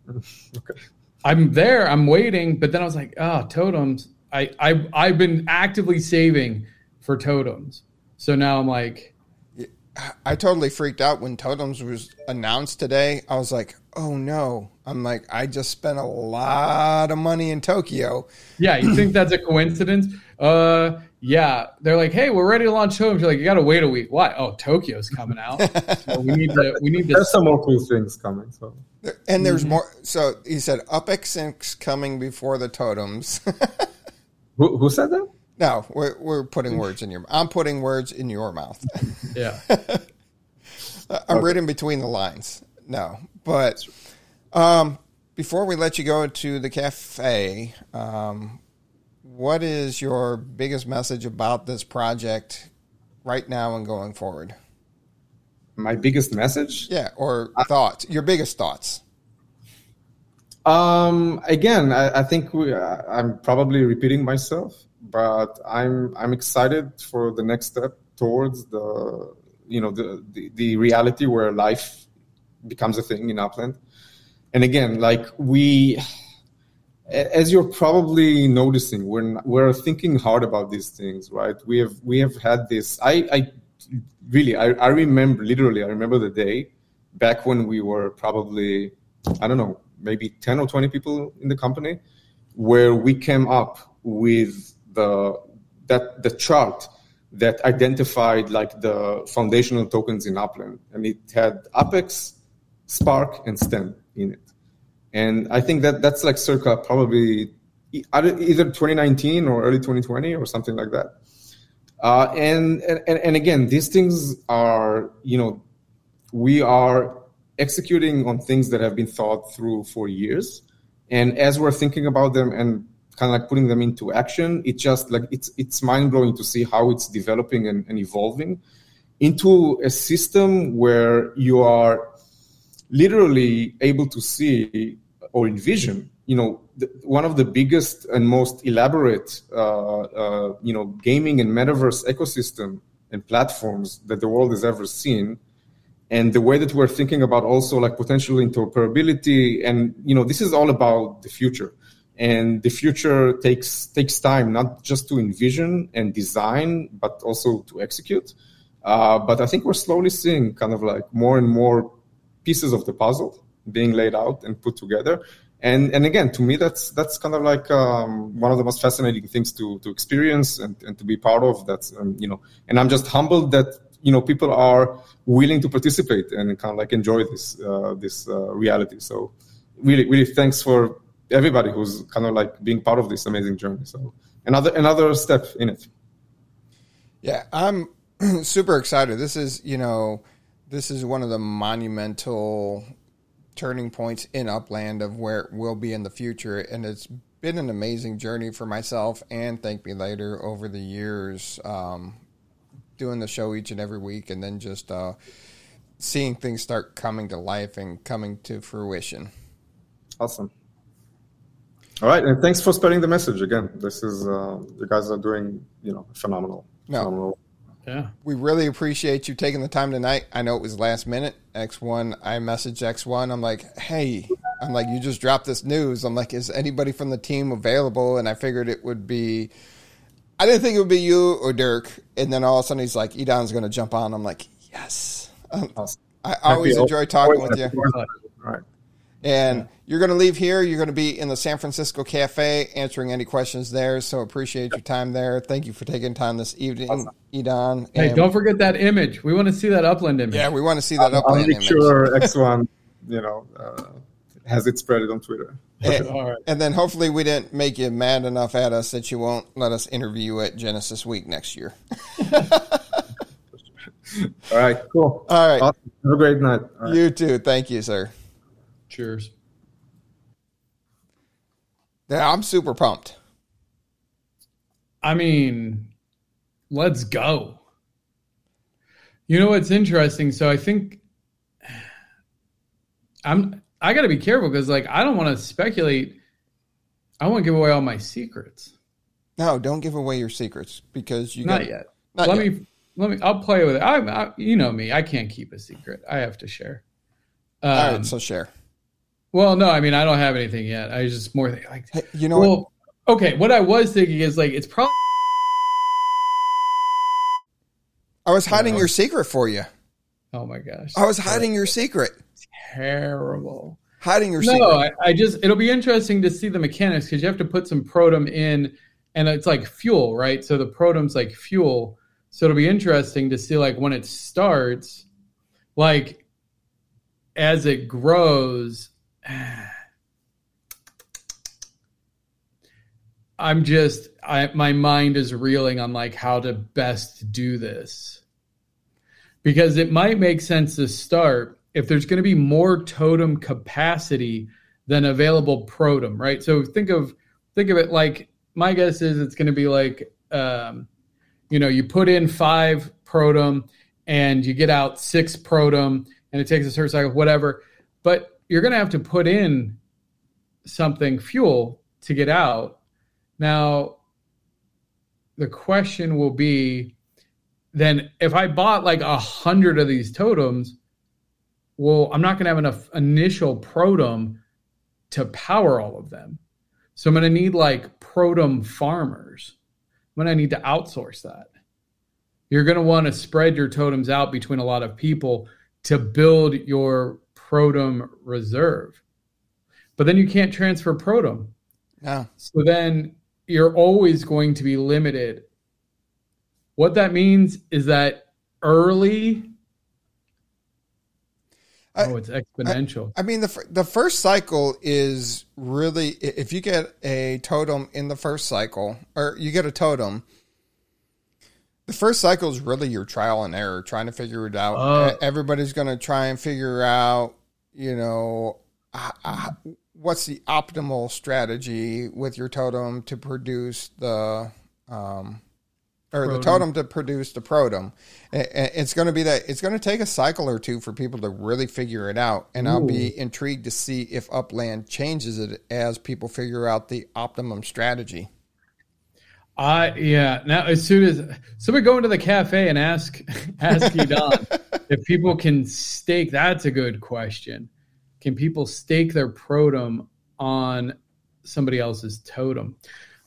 Speaker 3: <laughs>
Speaker 5: okay.
Speaker 3: I'm there. I'm waiting, but then I was like, oh, totems. I I I've been actively saving for totems. So now I'm like,
Speaker 2: I totally freaked out when Totems was announced today. I was like, oh no. I'm like, I just spent a lot of money in Tokyo.
Speaker 3: Yeah, you think that's a coincidence? Uh, yeah. They're like, hey, we're ready to launch Totems. You're like, you got to wait a week. Why? Oh, Tokyo's coming out. <laughs> so we need to. We need to.
Speaker 5: There's some more cool things coming. So
Speaker 2: And there's more. So he said UpX coming before the Totems. <laughs>
Speaker 5: who, who said that?
Speaker 2: no, we're, we're putting words in your. I'm putting words in your mouth. <laughs>
Speaker 3: Yeah.
Speaker 2: I'm reading between the lines. No, but um, before we let you go to the cafe, um, what is your biggest message about this project right now and going forward?
Speaker 5: My biggest message?
Speaker 2: Yeah, or thoughts. Your biggest thoughts.
Speaker 5: Um, again, I, I think we, I'm probably repeating myself, but I'm I'm excited for the next step towards the you know the, the, the reality where life becomes a thing in Upland. And again, like we, as you're probably noticing, we're we're thinking hard about these things, right? We have we have had this. I, I really I, I remember literally I remember the day back when we were probably I don't know maybe 10 or 20 people in the company where we came up with the that the chart that identified like the foundational tokens in Upland and it had UpX, Spark and Stem in it. And I think that that's like circa probably either 2019 or early 2020 or something like that. Uh, and, and and again, these things are you know we are executing on things that have been thought through for years. And as we're thinking about them and kind of like putting them into action, it just like it's it's mind blowing to see how it's developing and, and evolving into a system where you are literally able to see or envision you know the, one of the biggest and most elaborate uh, uh, you know gaming and metaverse ecosystem and platforms that the world has ever seen and the way that we're thinking about also like potential interoperability and you know this is all about the future. And the future takes takes time not just to envision and design but also to execute. Uh, but i think we're slowly seeing kind of like more and more pieces of the puzzle being laid out and put together. And and again to me that's that's kind of like um, one of the most fascinating things to to experience and, and to be part of that's um, you know and i'm just humbled that you know people are willing to participate and kind of like enjoy this uh, this uh, reality. So really really thanks for everybody who's kind of like being part of this amazing journey. So another another step in it.
Speaker 2: Yeah i'm <clears throat> super excited. This is you know this is one of the monumental turning points in Upland of where it will be in the future. And it's been an amazing journey for myself and Thank Me Later over the years, um, doing the show each and every week and then just uh, seeing things start coming to life and coming to fruition.
Speaker 5: Awesome. All right, and thanks for spreading the message again. This is uh, you guys are doing you know phenomenal.
Speaker 2: No.
Speaker 5: phenomenal.
Speaker 3: Yeah.
Speaker 2: We really appreciate you taking the time tonight. I know it was last minute. X1, I messaged X1. I'm like, hey, I'm like, you just dropped this news. I'm like, is anybody from the team available? And I figured it would be, I didn't think it would be you or Dirk. And then all of a sudden he's like, Idan's going to jump on. I'm like, yes.
Speaker 5: Awesome.
Speaker 2: I always enjoy talking with you.
Speaker 5: All right.
Speaker 2: And you're going to leave here. You're going to be in the San Francisco Cafe answering any questions there. So appreciate your time there. Thank you for taking time this evening, Idan.
Speaker 3: Hey,
Speaker 2: And-
Speaker 3: don't forget that image. We want to see that upland image.
Speaker 2: Yeah, we want to see that upland image.
Speaker 5: I'll make
Speaker 2: image.
Speaker 5: sure X1 you know uh, has it spread on Twitter. <laughs>
Speaker 2: And,
Speaker 3: All right.
Speaker 2: and then hopefully we didn't make you mad enough at us that you won't let us interview you at Genesis Week next year. <laughs>
Speaker 5: All right, cool.
Speaker 2: All right.
Speaker 5: Awesome. Have a great night. All right.
Speaker 2: You too. Thank you, sir.
Speaker 3: Cheers.
Speaker 2: Yeah, I'm super pumped.
Speaker 3: I mean, let's go. You know what's interesting? So I think I'm I got to be careful because like I don't want to speculate. I won't give away all my secrets.
Speaker 2: No, don't give away your secrets because you
Speaker 3: Not
Speaker 2: got
Speaker 3: yet.
Speaker 2: Not
Speaker 3: let
Speaker 2: yet.
Speaker 3: me let me. I'll play with it. I, I you know me. I can't keep a secret. I have to share. Um,
Speaker 2: All right, so share.
Speaker 3: Well, no, I mean I don't have anything yet. I just more like
Speaker 2: Hey, you know what?
Speaker 3: okay. What I was thinking is like it's probably
Speaker 2: I was hiding
Speaker 3: well.
Speaker 2: your secret for you.
Speaker 3: Oh my gosh.
Speaker 2: I was hiding your secret.
Speaker 3: Terrible.
Speaker 2: Hiding your
Speaker 3: No,
Speaker 2: secret.
Speaker 3: I, I just it'll be interesting to see the mechanics because you have to put some protum in, and it's like fuel, right? So the protum's like fuel. So it'll be interesting to see like when it starts, like as it grows. <sighs> I'm just I my mind is reeling on like how to best do this. Because it might make sense to start if there's going to be more totem capacity than available protum, right? So think of think of it like my guess is it's going to be like um, you know you put in five protum and you get out six protum and it takes a certain cycle, whatever. But you're going to have to put in something fuel to get out. Now, the question will be then if I bought like a hundred of these totems, well, I'm not going to have enough initial protum to power all of them. So I'm going to need like protum farmers. I'm going to need to outsource that. You're going to want to spread your totems out between a lot of people to build your protum reserve. But then you can't transfer protum.
Speaker 2: no.
Speaker 3: So then you're always going to be limited. What that means is that early,
Speaker 2: I-
Speaker 3: oh, it's exponential.
Speaker 2: I mean, the the first cycle is really if you get a totem in the first cycle, or you get a totem. The first cycle is really your trial and error, trying to figure it out.
Speaker 3: Oh.
Speaker 2: Everybody's going to try and figure out, you know, what's the optimal strategy with your totem to produce the, um, or the totem to produce the protum. It's going to be that it's going to take a cycle or two for people to really figure it out, and I'll be intrigued to see if Upland changes it as people figure out the optimum strategy.
Speaker 3: I yeah. Now as soon as somebody go into the cafe and ask <laughs> ask you Don <laughs> if people can stake. That's a good question. Can people stake their protum on somebody else's totem?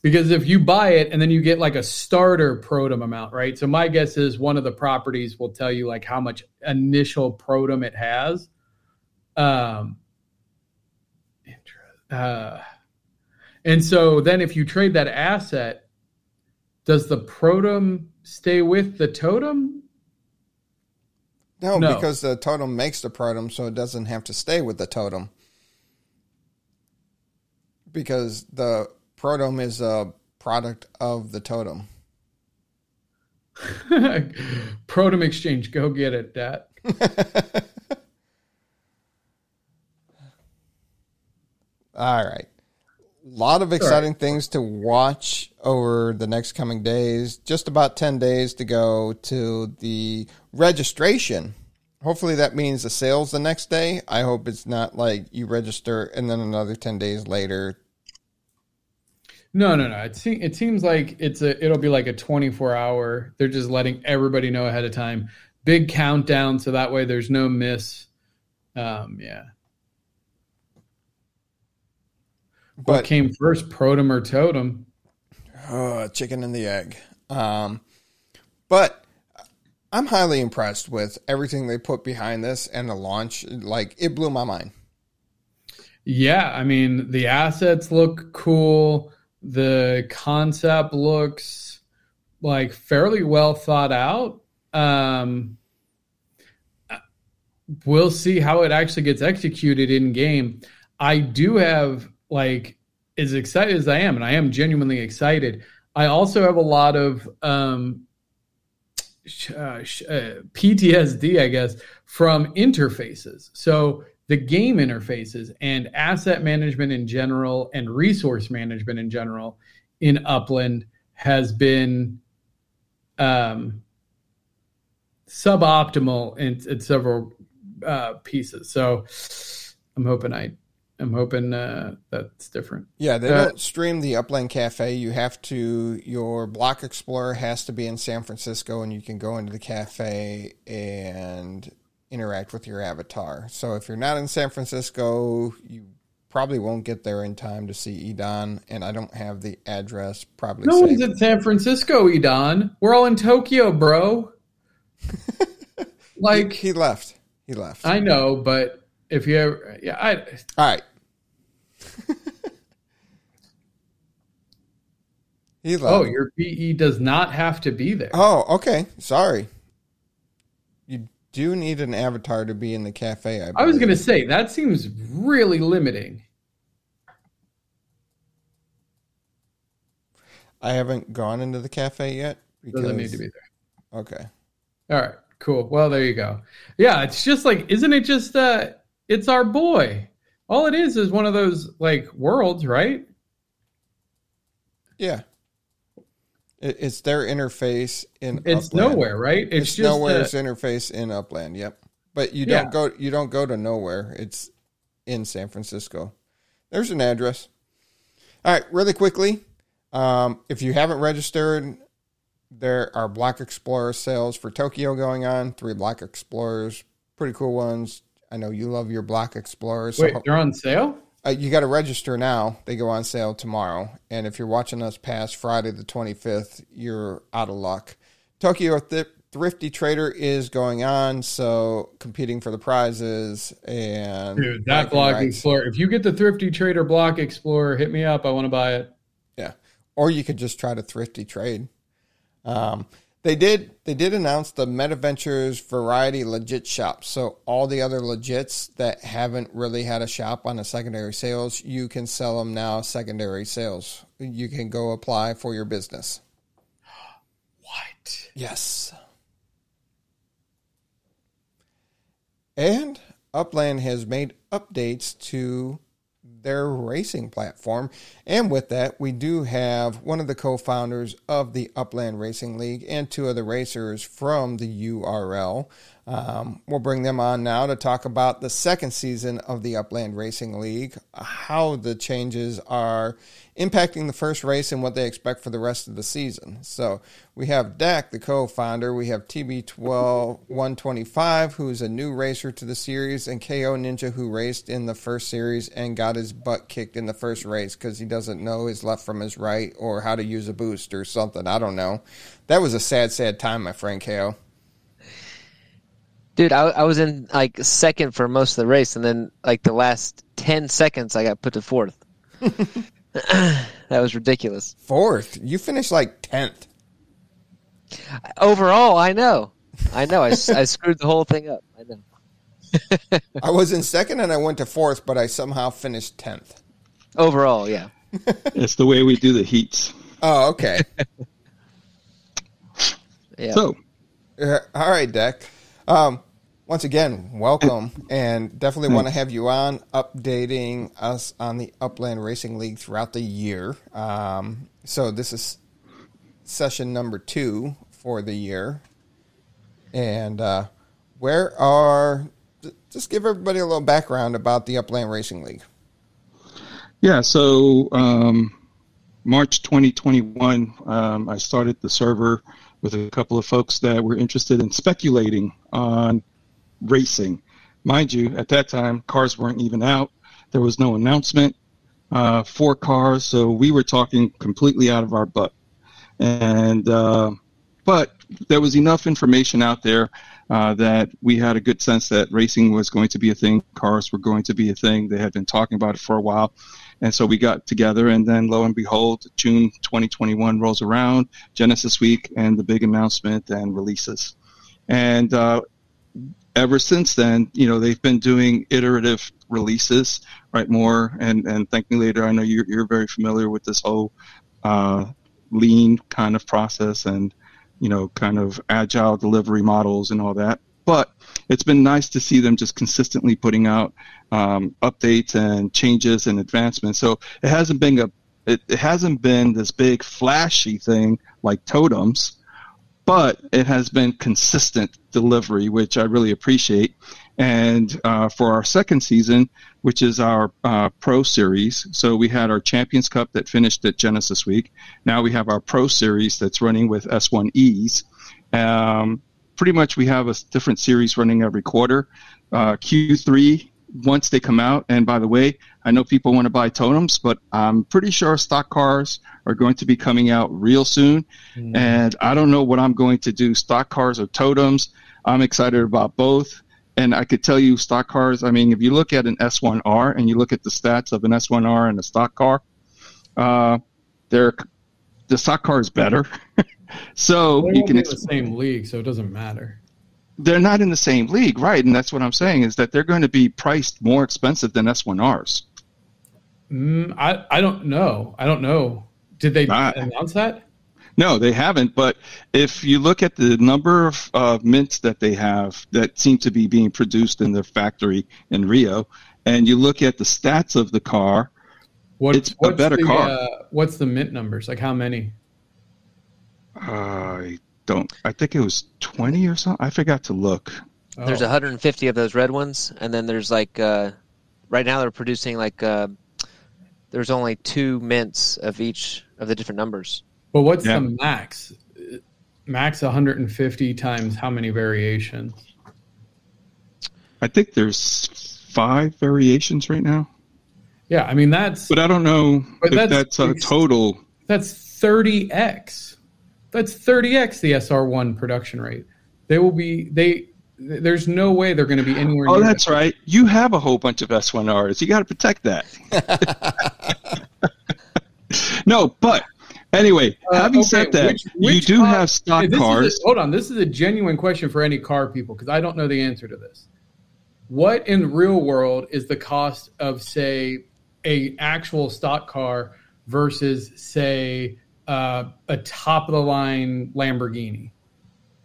Speaker 3: Because if you buy it and then you get like a starter protum amount, right? So my guess is one of the properties will tell you like how much initial protum it has. Um, uh, and so then if you trade that asset, does the protum stay with the totem?
Speaker 2: No,
Speaker 3: No.
Speaker 2: because the totem makes the protum, so it doesn't have to stay with the totem. Because the protum is a product of the totem. <laughs>
Speaker 3: protum exchange, go get it, Dat. <laughs>
Speaker 2: All right. A lot of exciting things to watch over the next coming days. Just about 10 days to go to the registration. Hopefully that means the sales the next day. I hope it's not like you register and then another 10 days later.
Speaker 3: No, no, no. It, se- it seems like it's a. It'll be like a twenty-four hour. They're just letting everybody know ahead of time. Big countdown, so that way there's no miss. Um, yeah. What
Speaker 2: But
Speaker 3: came first, protum or totem?
Speaker 2: uh, chicken and the egg. Um, but I'm highly impressed with everything they put behind this and the launch. Like it blew my mind.
Speaker 3: Yeah, I mean the assets look cool. The concept looks like fairly well thought out. Um, we'll see how it actually gets executed in game. I do have like as excited as I am, and I am genuinely excited. I also have a lot of um, uh, uh, PTSD, I guess, from interfaces. So the game interfaces and asset management in general and resource management in general in Upland has been um, suboptimal in, in several uh, pieces. So I'm hoping I, I'm hoping uh, that's different.
Speaker 2: Yeah, they
Speaker 3: Uh,
Speaker 2: don't stream the Upland Cafe. You have to, your Block Explorer has to be in San Francisco, and you can go into the cafe and interact with your avatar. So if you're not in San Francisco, you probably won't get there in time to see Idan, and I don't have the address probably
Speaker 3: No one's in San Francisco, Idan. We're all in Tokyo, bro. <laughs> Like
Speaker 2: he, he left. He left.
Speaker 3: I know, but if you ever, yeah, I,
Speaker 2: All right. <laughs> he left.
Speaker 3: oh, your PE does not have to be there.
Speaker 2: Oh, okay. Sorry. You do need an avatar to be in the cafe. I,
Speaker 3: I was going to say that seems really limiting.
Speaker 2: I haven't gone into the cafe yet.
Speaker 3: Doesn't need to be there.
Speaker 2: Okay.
Speaker 3: All right, cool. Well, there you go. Yeah, it's just like, isn't it just uh it's our boy. All it is is one of those like worlds, right?
Speaker 2: Yeah. It, it's their interface in.
Speaker 3: It's
Speaker 2: Upland.
Speaker 3: nowhere, right?
Speaker 2: It's,
Speaker 3: It's, just
Speaker 2: nowhere's interface in Upland. Yep. But you don't go. You don't go to nowhere. It's in San Francisco. There's an address. All right, really quickly. Um, if you haven't registered, there are Block Explorer sales for Tokyo going on. Three Block Explorers, pretty cool ones. I know you love your Block Explorers. so
Speaker 3: wait, they're on sale.
Speaker 2: uh, you got to register now. They go on sale tomorrow. And if you're watching us past Friday the 25th, you're out of luck. Tokyo Th- Thrifty Trader is going on, so competing for the prizes and
Speaker 3: Dude, that Block
Speaker 2: rights.
Speaker 3: Explorer. If you get the Thrifty Trader Block Explorer, hit me up. I want to buy it.
Speaker 2: Yeah, or you could just try to thrifty trade. Um, they did. They did announce the MetaVentures Variety Legit Shop. So all the other legits that haven't really had a shop on the secondary sales, you can sell them now. Secondary sales. You can go apply for your business.
Speaker 3: What?
Speaker 2: Yes. And Upland has made updates to their racing platform. And with that, we do have one of the co founders of the Upland Racing League and two of the racers from the URL. Um, we'll bring them on now to talk about the second season of the Upland Racing League, how the changes are impacting the first race and what they expect for the rest of the season. So we have Dak, the co-founder. We have TB12125, who's a new racer to the series, and KO Ninja, who raced in the first series and got his butt kicked in the first race because he doesn't know his left from his right or how to use a boost or something. I don't know. That was a sad, sad time, my friend KO.
Speaker 6: Dude, I, I was in like second for most of the race, and then like the last ten seconds, I got put to fourth. <laughs> <clears throat> that was ridiculous.
Speaker 2: Fourth, you finished like tenth.
Speaker 6: Overall, I know, I know, I, <laughs> I screwed the whole thing up. I know. <laughs>
Speaker 2: I was in second and I went to fourth, but I somehow finished tenth.
Speaker 6: Overall, yeah.
Speaker 7: It's the way we do the heats.
Speaker 2: Oh, okay.
Speaker 6: Yeah.
Speaker 7: So,
Speaker 2: Uh, All right, Deck. Um, once again, welcome, and definitely want to have you on updating us on the Upland Racing League throughout the year. Um, so this is session number two for the year, and uh, where are just give everybody a little background about the Upland Racing League.
Speaker 7: yeah, so um, March 2021, um, I started the server with a couple of folks that were interested in speculating on racing. Mind you, at that time, cars weren't even out. There was no announcement uh, for cars, so we were talking completely out of our butt. And uh, but there was enough information out there uh, that we had a good sense that racing was going to be a thing, cars were going to be a thing. They had been talking about it for a while. And so we got together, and then lo and behold, June 2021 rolls around, Genesis Week, and the big announcement and releases. And uh, ever since then, you know, they've been doing iterative releases, right? More, and, and thank me later. I know you're, you're very familiar with this whole uh, lean kind of process and, you know, kind of agile delivery models and all that. But it's been nice to see them just consistently putting out um, updates and changes and advancements. So it hasn't been a it, it hasn't been this big flashy thing like totems, but it has been consistent delivery, which I really appreciate. And uh, for our second season, which is our uh, Pro Series, so we had our Champions Cup that finished at Genesis Week. Now we have our Pro Series that's running with S1Es. Um, pretty much we have a different series running every quarter. Uh, Q3 once they come out, and by the way, I know people want to buy totems, but I'm pretty sure stock cars are going to be coming out real soon. And I don't know what I'm going to do, stock cars or totems. I'm excited about both. And I could tell you stock cars. I mean, if you look at an S1R and you look at the stats of an S1R and a stock car, uh, they're the stock car is better. <laughs> so
Speaker 3: They
Speaker 7: you can
Speaker 3: in the same league, so it doesn't matter.
Speaker 7: they're not in the same league, right? And that's what I'm saying is that they're going to be priced more expensive than S1Rs.
Speaker 3: Mm, I I don't know. I don't know. Did they
Speaker 7: Ah.
Speaker 3: announce that?
Speaker 7: No, they haven't. But if you look at the number of uh, mints that they have that seem to be being produced in their factory in Rio, and you look at the stats of the car,
Speaker 3: What,
Speaker 7: It's a better
Speaker 3: the,
Speaker 7: car.
Speaker 3: Uh, what's the mint numbers? Like how many?
Speaker 7: I don't. I think it was 20 or something. I forgot to look.
Speaker 6: There's
Speaker 3: Oh.
Speaker 6: 150 of those red ones, and then there's like uh, right now they're producing like uh, there's only two mints of each of the different numbers.
Speaker 3: But what's
Speaker 7: Yeah.
Speaker 3: the max? Max 150 times how many variations?
Speaker 7: I think there's five variations right now,
Speaker 3: Yeah, I mean that's
Speaker 7: but I don't know
Speaker 3: But
Speaker 7: if
Speaker 3: that's-
Speaker 7: that's, a total.
Speaker 3: that's 30x. That's 30x the SR1 production rate. They will be they. There's no way they're going to be anywhere. Near.
Speaker 7: Oh, that's
Speaker 3: that.
Speaker 7: right. You have a whole bunch of S1Rs. You got to protect that. <laughs> no, but anyway,
Speaker 3: Uh,
Speaker 7: having
Speaker 3: okay,
Speaker 7: said that,
Speaker 3: which-
Speaker 7: you do
Speaker 3: car-
Speaker 7: have stock
Speaker 3: is a-
Speaker 7: cars.
Speaker 3: hold on, this is a genuine question for any car people because I don't know the answer to this. What in the real world is the cost of, say, a actual stock car versus, say, uh, a top of the line Lamborghini,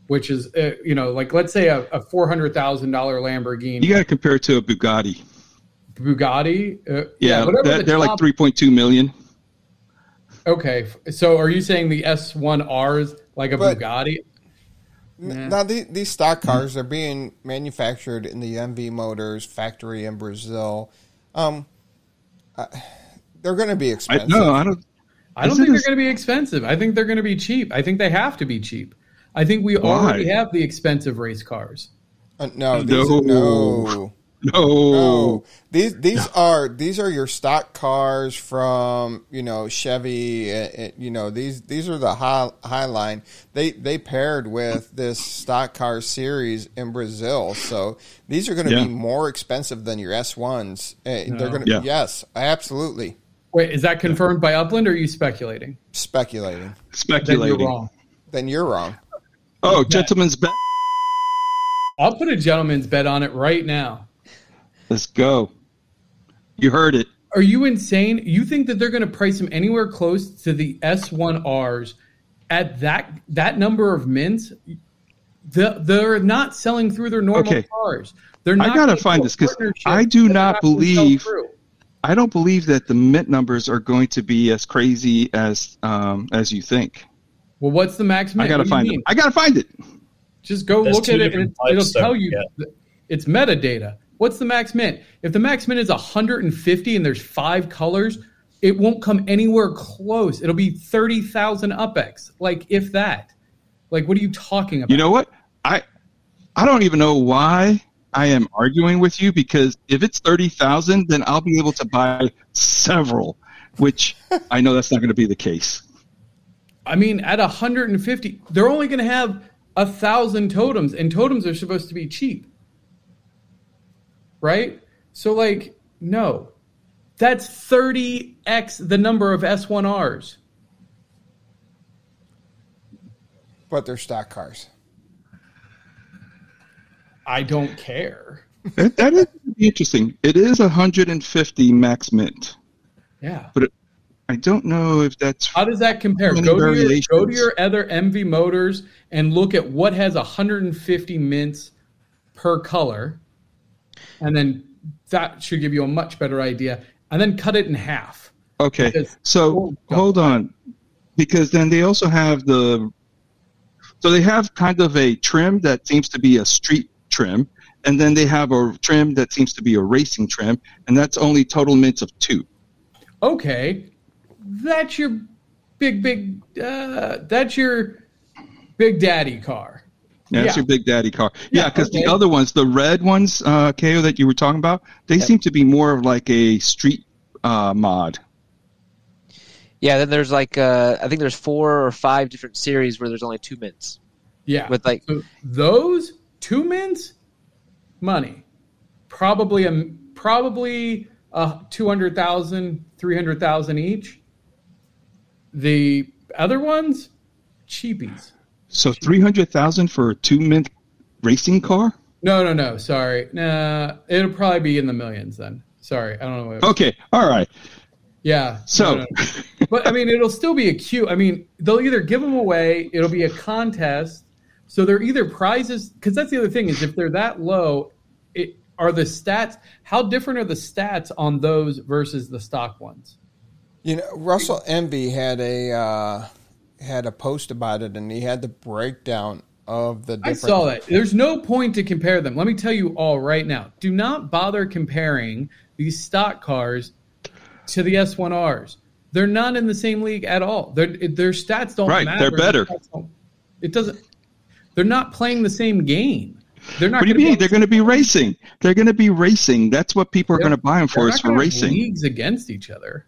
Speaker 3: which is, uh, you know, like let's say a, a four hundred thousand dollar Lamborghini,
Speaker 7: You got to compare it to a Bugatti.
Speaker 3: Bugatti. Uh,
Speaker 7: Yeah,
Speaker 3: whatever
Speaker 7: that,
Speaker 3: the
Speaker 7: they're like 3.2 million.
Speaker 3: Okay, so are you saying the S1R is like a
Speaker 2: But-
Speaker 3: Bugatti?
Speaker 2: N- Now the, these stock cars are being manufactured in the MV Motors factory in Brazil. Um, uh, they're going to be
Speaker 7: I,
Speaker 2: expensive.
Speaker 7: no, I don't.
Speaker 3: I don't think
Speaker 7: it
Speaker 3: they're going to be expensive. I think they're going to be cheap. I think they have to be cheap. I think we
Speaker 7: Why?
Speaker 3: already have the expensive race cars.
Speaker 2: Uh, no, these
Speaker 7: No.
Speaker 2: no,
Speaker 7: No.
Speaker 2: no. These these are these are your stock cars from you know Chevy. uh, uh, you know these these are the high high line. They they paired with this stock car series in Brazil. So these are going to
Speaker 7: Yeah.
Speaker 2: be more expensive than your S ones. They're going to
Speaker 7: Yeah.
Speaker 2: yes, absolutely.
Speaker 3: Wait, is that confirmed by Upland or are you speculating?
Speaker 2: Speculating. Speculating.
Speaker 3: Then you're
Speaker 7: Speculating.
Speaker 3: wrong.
Speaker 2: Then you're wrong.
Speaker 7: Oh, gentlemen's bet.
Speaker 3: I'll put a gentleman's bet on it right now.
Speaker 7: Let's go. You heard it.
Speaker 3: Are you insane? You think that they're going to price them anywhere close to the S1Rs at that that number of mints? The, they're not selling through their normal
Speaker 7: Okay.
Speaker 3: cars. They're not I gotta
Speaker 7: find this
Speaker 3: because
Speaker 7: I do
Speaker 3: that
Speaker 7: not
Speaker 3: gonna sell
Speaker 7: believe-
Speaker 3: through.
Speaker 7: I don't believe that the mint numbers are going to be as crazy as um, as you think.
Speaker 3: Well, what's the max mint?
Speaker 7: I gotta
Speaker 3: What
Speaker 7: find it. I gotta find it.
Speaker 3: Just go
Speaker 8: There's
Speaker 3: look at it and it- it'll
Speaker 8: types, though,
Speaker 3: tell you.
Speaker 8: yeah.
Speaker 3: It's metadata. What's the max mint? If the max mint is 150 and there's five colors, it won't come anywhere close. It'll be 30,000 UpX, like if that. Like, what are you talking about?
Speaker 7: You know what? I I don't even know why I am arguing with you because if it's thirty thousand, then I'll be able to buy several, which I know that's not going to be the case.
Speaker 3: I mean, at 150, they're only going to have a thousand totems, and totems are supposed to be cheap, right? So, like, no, that's 30x the number of S1Rs.
Speaker 2: But they're stock cars.
Speaker 3: I don't care.
Speaker 7: That, that is interesting. It is 150 max mint,
Speaker 3: Yeah.
Speaker 7: but it, I don't know if that's
Speaker 3: How does that compare? Go to, your, go to your other MV motors and look at what has 150 mints per color, and then that should give you a much better idea. And then cut it in half.
Speaker 7: okay.
Speaker 3: Because-
Speaker 7: So
Speaker 3: Oh,
Speaker 7: hold on, because then they also have the so they have kind of a trim that seems to be a street trim, and then they have a trim that seems to be a racing trim, and that's only total mints of two.
Speaker 3: Okay, that's your big, big. Uh, that's your big daddy car.
Speaker 7: Yeah, that's
Speaker 3: Yeah.
Speaker 7: your big daddy car. Yeah,
Speaker 3: Yeah,
Speaker 7: because
Speaker 3: okay.
Speaker 7: the other ones, the red ones, uh, KO that you were talking about, they seem to be more of like a street uh, mod.
Speaker 6: Yeah, then there's like uh, I think there's four or five different series where there's only two mints.
Speaker 3: Yeah.
Speaker 6: With like
Speaker 3: So those two mints, money. Probably a probably a 200,000, 300,000 each. The other ones, cheapies.
Speaker 7: So three hundred thousand for a two mint racing car?
Speaker 3: No, no, no. Sorry. Nah, it'll probably be in the millions then. Sorry, I don't know. What
Speaker 7: Okay, all right.
Speaker 3: Yeah.
Speaker 7: So-
Speaker 3: no, no. but I mean, it'll still be a cute. I mean, they'll either give them away. It'll be a contest. So they're either prizes because that's the other thing is if they're that low, it are the stats. How different are the stats on those versus the stock ones?
Speaker 2: You know, Russell Envy had a uh, had a post about it, and he had the breakdown of the
Speaker 3: I
Speaker 2: different.
Speaker 3: saw that. There's no point to compare them. Let me tell you all right now. Do not bother comparing these stock cars to the S1Rs. They're not in the same league at all. Their their stats don't
Speaker 7: Right,
Speaker 3: matter.
Speaker 7: they're better.
Speaker 3: Their stats don't- It doesn't. They're not playing the same game. They're not.
Speaker 7: What do you mean? They're going to be racing. They're going to be racing. That's what people are going to buy them for. Is for racing.
Speaker 3: leagues against each other.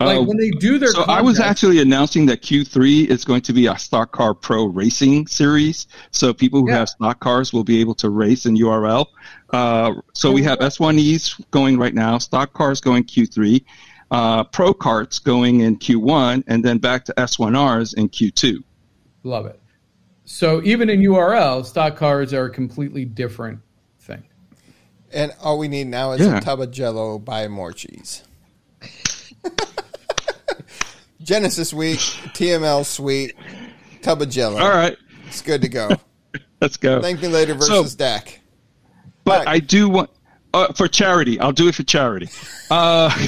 Speaker 3: Like
Speaker 7: Uh,
Speaker 3: when they do their.
Speaker 7: So I was actually announcing that Q3 is going to be a Stock Car Pro Racing series. So people who
Speaker 3: Yeah.
Speaker 7: have stock cars will be able to race in URL. Uh, so we have S1Es going right now, stock cars going Q3, uh, Pro Carts going in Q1, and then back to S1Rs in Q2.
Speaker 3: love it. So even in URL, stock cars are a completely different thing.
Speaker 2: And all we need now is
Speaker 7: Yeah.
Speaker 2: a tub of Jello. Buy more cheese. <laughs> Genesis week, TML sweet, tub of Jello.
Speaker 7: All right,
Speaker 2: it's good to go. <laughs>
Speaker 7: let's go.
Speaker 2: Thank me later versus
Speaker 7: So-
Speaker 2: Dak.
Speaker 7: But
Speaker 2: Right.
Speaker 7: I do want uh, for charity. I'll do it for charity. Uh, <laughs>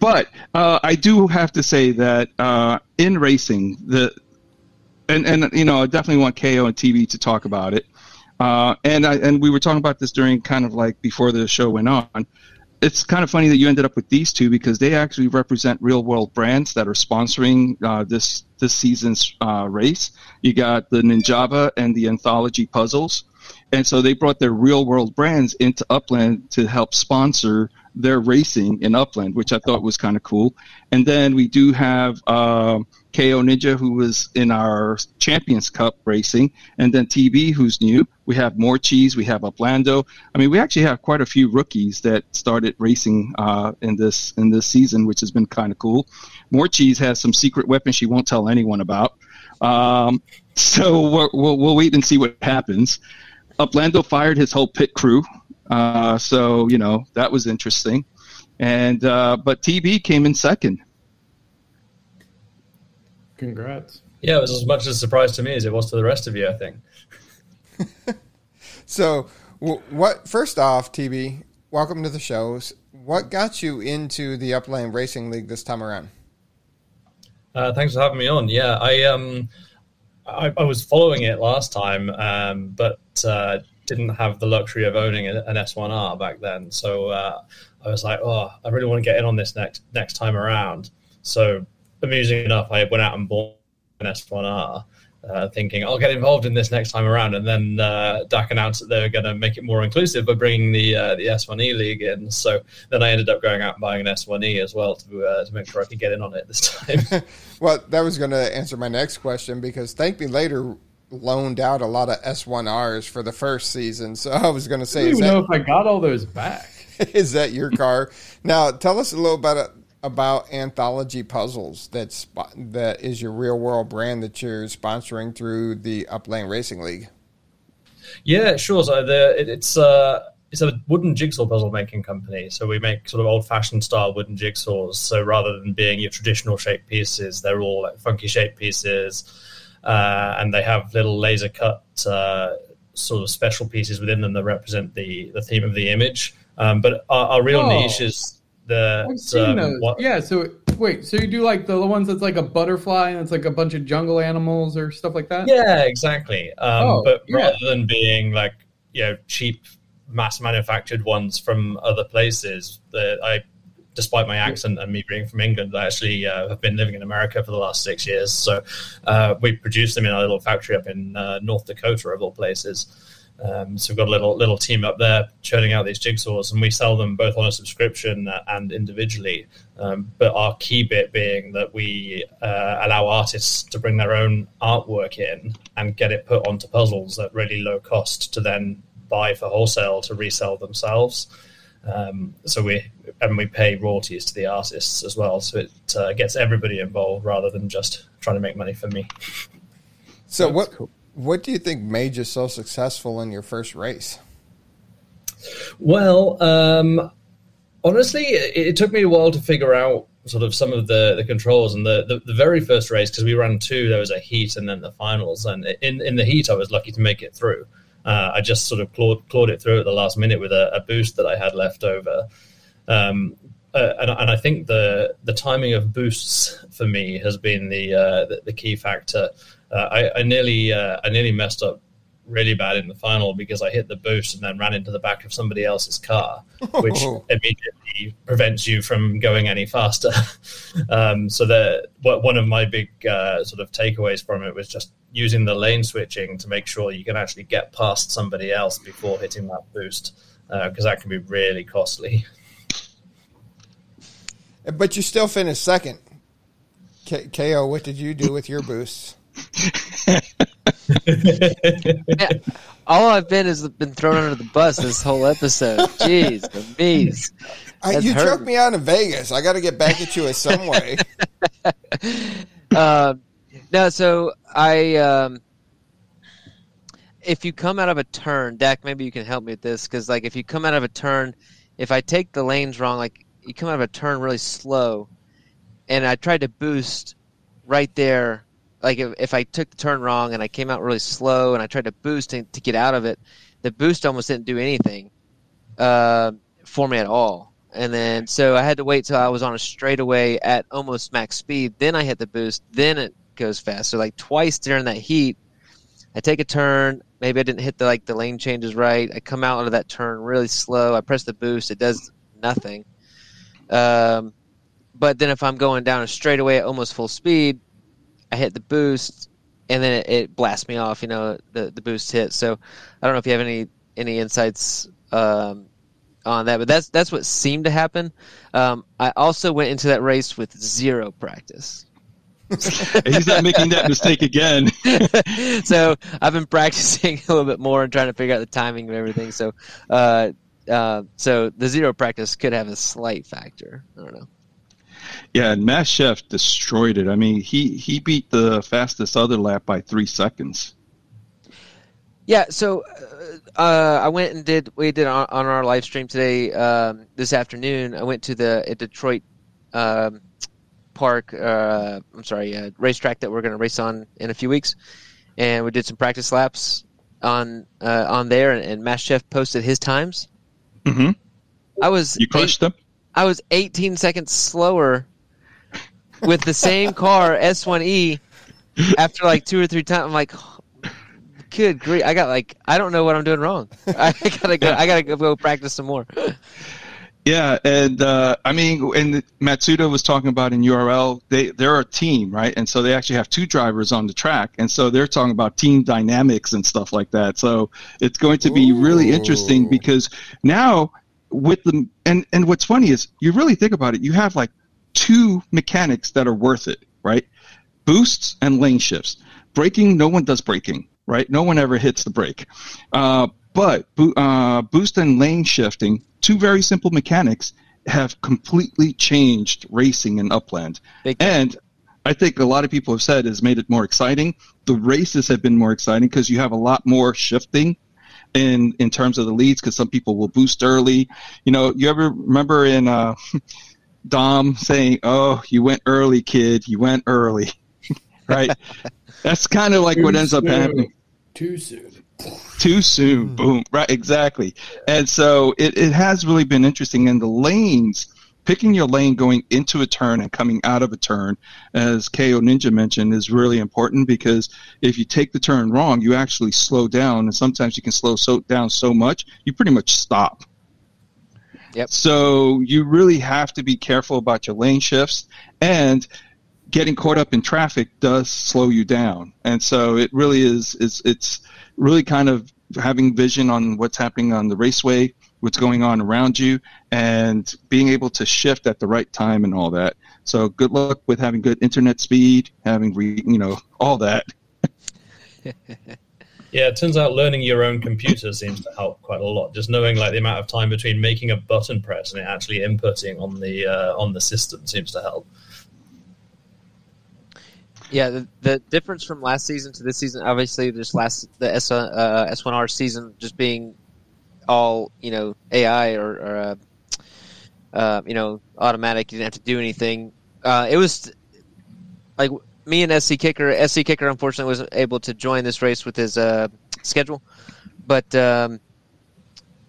Speaker 7: but uh, I do have to say that uh, in racing, the and and you know I definitely want KO and TV to talk about it. Uh, and I and we were talking about this during kind of like before the show went on. It's kind of funny that you ended up with these two because they actually represent real world brands that are sponsoring uh, this this season's uh, race. You got the Ninjava and the Anthology puzzles, and so they brought their real world brands into Upland to help sponsor their racing in Upland, which I thought was kind of cool. And then we do have um KO Ninja, who was in our Champions Cup racing, and then TB, who's new. We have more cheese. We have Uplando. I mean, we actually have quite a few rookies that started racing uh, in this in this season, which has been kind of cool. More cheese has some secret weapons she won't tell anyone about. Um, so we're, we'll, we'll wait and see what happens. Uplando fired his whole pit crew, uh, so you know that was interesting. And uh, but TB came in second.
Speaker 3: Congrats.
Speaker 8: Yeah, it was as much a surprise to me as it was to the rest of you, I think. <laughs>
Speaker 2: So, what? First off, TB, welcome to the shows. What got you into the Upland Racing League this time around?
Speaker 8: Uh, thanks for having me on. Yeah, I um, I, I was following it last time, um, but uh, didn't have the luxury of owning an an S1R back then. So uh, I was like, oh, I really want to get in on this next next time around. So amusing enough, I went out and bought an S1R. Uh, thinking I'll get involved in this next time around, and then uh, Dak announced that they were going to make it more inclusive by bringing the uh, the S1E league in. So then I ended up going out and buying an S1E as well to uh, to make sure I could get in on it this time. <laughs>
Speaker 2: Well, that was going to answer my next question because Thank Me Later loaned out a lot of S1Rs for the first season. So I was going to
Speaker 3: I
Speaker 2: say,
Speaker 3: don't
Speaker 2: is
Speaker 3: even know if I got all those back. <laughs>
Speaker 2: is that your car? now, tell us a little bit about Anthology Puzzles. That's that is your real world brand that you're sponsoring through the Upland Racing League.
Speaker 8: Yeah, sure. So the it, it's uh it's a wooden jigsaw puzzle making company. So we make sort of old fashioned style wooden jigsaws. So rather than being your traditional shaped pieces, they're all like funky shaped pieces, uh, and they have little laser cut uh, sort of special pieces within them that represent the the theme of the image. Um, but our, our real
Speaker 3: Oh.
Speaker 8: niche is the
Speaker 3: I've seen those.
Speaker 8: what-
Speaker 3: Yeah. So wait, so you do like the ones that's like a butterfly and it's like a bunch of jungle animals or stuff like that?
Speaker 8: Yeah, exactly. Um,
Speaker 3: Oh,
Speaker 8: but
Speaker 3: yeah.
Speaker 8: rather than being like you know cheap mass manufactured ones from other places, that I, despite my accent and me being from England, I actually uh, have been living in America for the last six years. So uh, we produce them in our little factory up in uh, North Dakota, of all places. Um, so we've got a little little team up there churning out these jigsaws, and we sell them both on a subscription and individually. Um, but our key bit being that we uh, allow artists to bring their own artwork in and get it put onto puzzles at really low cost to then buy for wholesale to resell themselves. Um, so we and we pay royalties to the artists as well, so it uh, gets everybody involved rather than just trying to make money for me.
Speaker 2: So That's what cool. What do you think made you so successful in your first race?
Speaker 8: Well, um, honestly, it, it, took me a while to figure out sort of some of the, the controls. And the, the, the very first race, because we ran two, there was a heat and then the finals. And in, in the heat, I was lucky to make it through. Uh, I just sort of clawed, clawed it through at the last minute with a, a boost that I had left over. Um, uh, and, and, I think the the timing of boosts for me has been the uh, the, the, key factor. Uh, I, I, nearly uh, I nearly messed up really bad in the final because I hit the boost and then ran into the back of somebody else's car, which <laughs> immediately prevents you from going any faster. <laughs> um, so the one of my big uh, sort of takeaways from it was just using the lane switching to make sure you can actually get past somebody else before hitting that boost because uh, that can be really costly.
Speaker 2: But you still finished second. K- KO, what did you do with your boosts?
Speaker 6: Yeah, <laughs> all I've been has been thrown under the bus this whole episode. Jeez, the bees.
Speaker 2: you hurt. choked me out in Vegas. I got to get back at you in some way. <laughs>
Speaker 6: um, no, so I, um, if you come out of a turn, Dak, maybe you can help me with this because, like, if you come out of a turn, if I take the lanes wrong, like you come out of a turn really slow, and I tried to boost right there like if, if I took the turn wrong and I came out really slow and I tried to boost to, to get out of it, the boost almost didn't do anything uh, for me at all. And then so I had to wait till I was on a straightaway at almost max speed. Then I hit the boost. Then it goes fast. So like twice during that heat, I take a turn. Maybe I didn't hit the like the lane changes right. I come out of that turn really slow. I press the boost. It does nothing. Um, but then if I'm going down a straightaway at almost full speed, I hit the boost, and then it, it, blasts me off. You know, the the boost hit. So I don't know if you have any any insights um, on that, but that's that's what seemed to happen. Um, I also went into that race with zero practice. <laughs>
Speaker 7: He's not making that mistake again. <laughs>
Speaker 6: so I've been practicing <laughs> a little bit more and trying to figure out the timing of everything. So, uh, uh, so the zero practice could have a slight factor. I don't know.
Speaker 7: Yeah, and Mass Chef destroyed it. I mean, he he beat the fastest other lap by three seconds.
Speaker 6: Yeah, so uh, uh, I went and did we did on, on our live stream today um, this afternoon. I went to the Detroit um, Park. Uh, I'm sorry, uh, racetrack that we're going to race on in a few weeks, and we did some practice laps on uh, on there. And, and Mass Chef posted his times.
Speaker 7: Mm-hmm.
Speaker 6: I was
Speaker 7: you crushed eight, them.
Speaker 6: I was 18 seconds slower with the same car S1E after like two or three times. I'm like, good grief! I got like I don't know what I'm doing wrong. <laughs> I gotta go. I gotta go practice some more.
Speaker 7: Yeah, and uh, I mean, and Matsuda was talking about in URL, they they're a team, right? And so they actually have two drivers on the track, and so they're talking about team dynamics and stuff like that. So it's going to be Ooh. really interesting because now with the and and what's funny is you really think about it, you have like two mechanics that are worth it, right? Boosts and lane shifts. Braking, no one does braking, right? No one ever hits the brake. Uh, but uh, boost and lane shifting, two very simple mechanics, have completely changed racing in Upland. and I think a lot of people have said has made it more exciting. The races have been more exciting because you have a lot more shifting in in terms of the leads because some people will boost early. You know, you ever remember in uh, <laughs> Dom saying, "Oh, you went early, kid. You went early." <laughs> right? That's kind of like
Speaker 3: Too
Speaker 7: what ends
Speaker 3: soon.
Speaker 7: up happening.
Speaker 3: Too soon.
Speaker 7: Too soon. Mm. Boom. Right. Exactly. And so it, it has really been interesting. And the lanes, picking your lane going into a turn and coming out of a turn, as KO Ninja mentioned, is really important because if you take the turn wrong, you actually slow down. And sometimes you can slow so down so much, you pretty much stop.
Speaker 6: Yep.
Speaker 7: So you really have to be careful about your lane shifts and getting caught up in traffic does slow you down. And so it really is, is it's really kind of having vision on what's happening on the raceway, what's going on around you, and being able to shift at the right time and all that. So good luck with having good internet speed, having re, you know all that. <laughs>
Speaker 8: Yeah, it turns out learning your own computer seems to help quite a lot. Just knowing like the amount of time between making a button press and it actually inputting on the uh, on the system seems to help.
Speaker 6: Yeah, the, the difference from last season to this season, obviously, this last the S uh, S1R season just being all you know AI or, or uh, uh, you know automatic. You didn't have to do anything. Uh, it was like me and SC Kicker. SC Kicker unfortunately wasn't able to join this race with his uh, schedule, but um,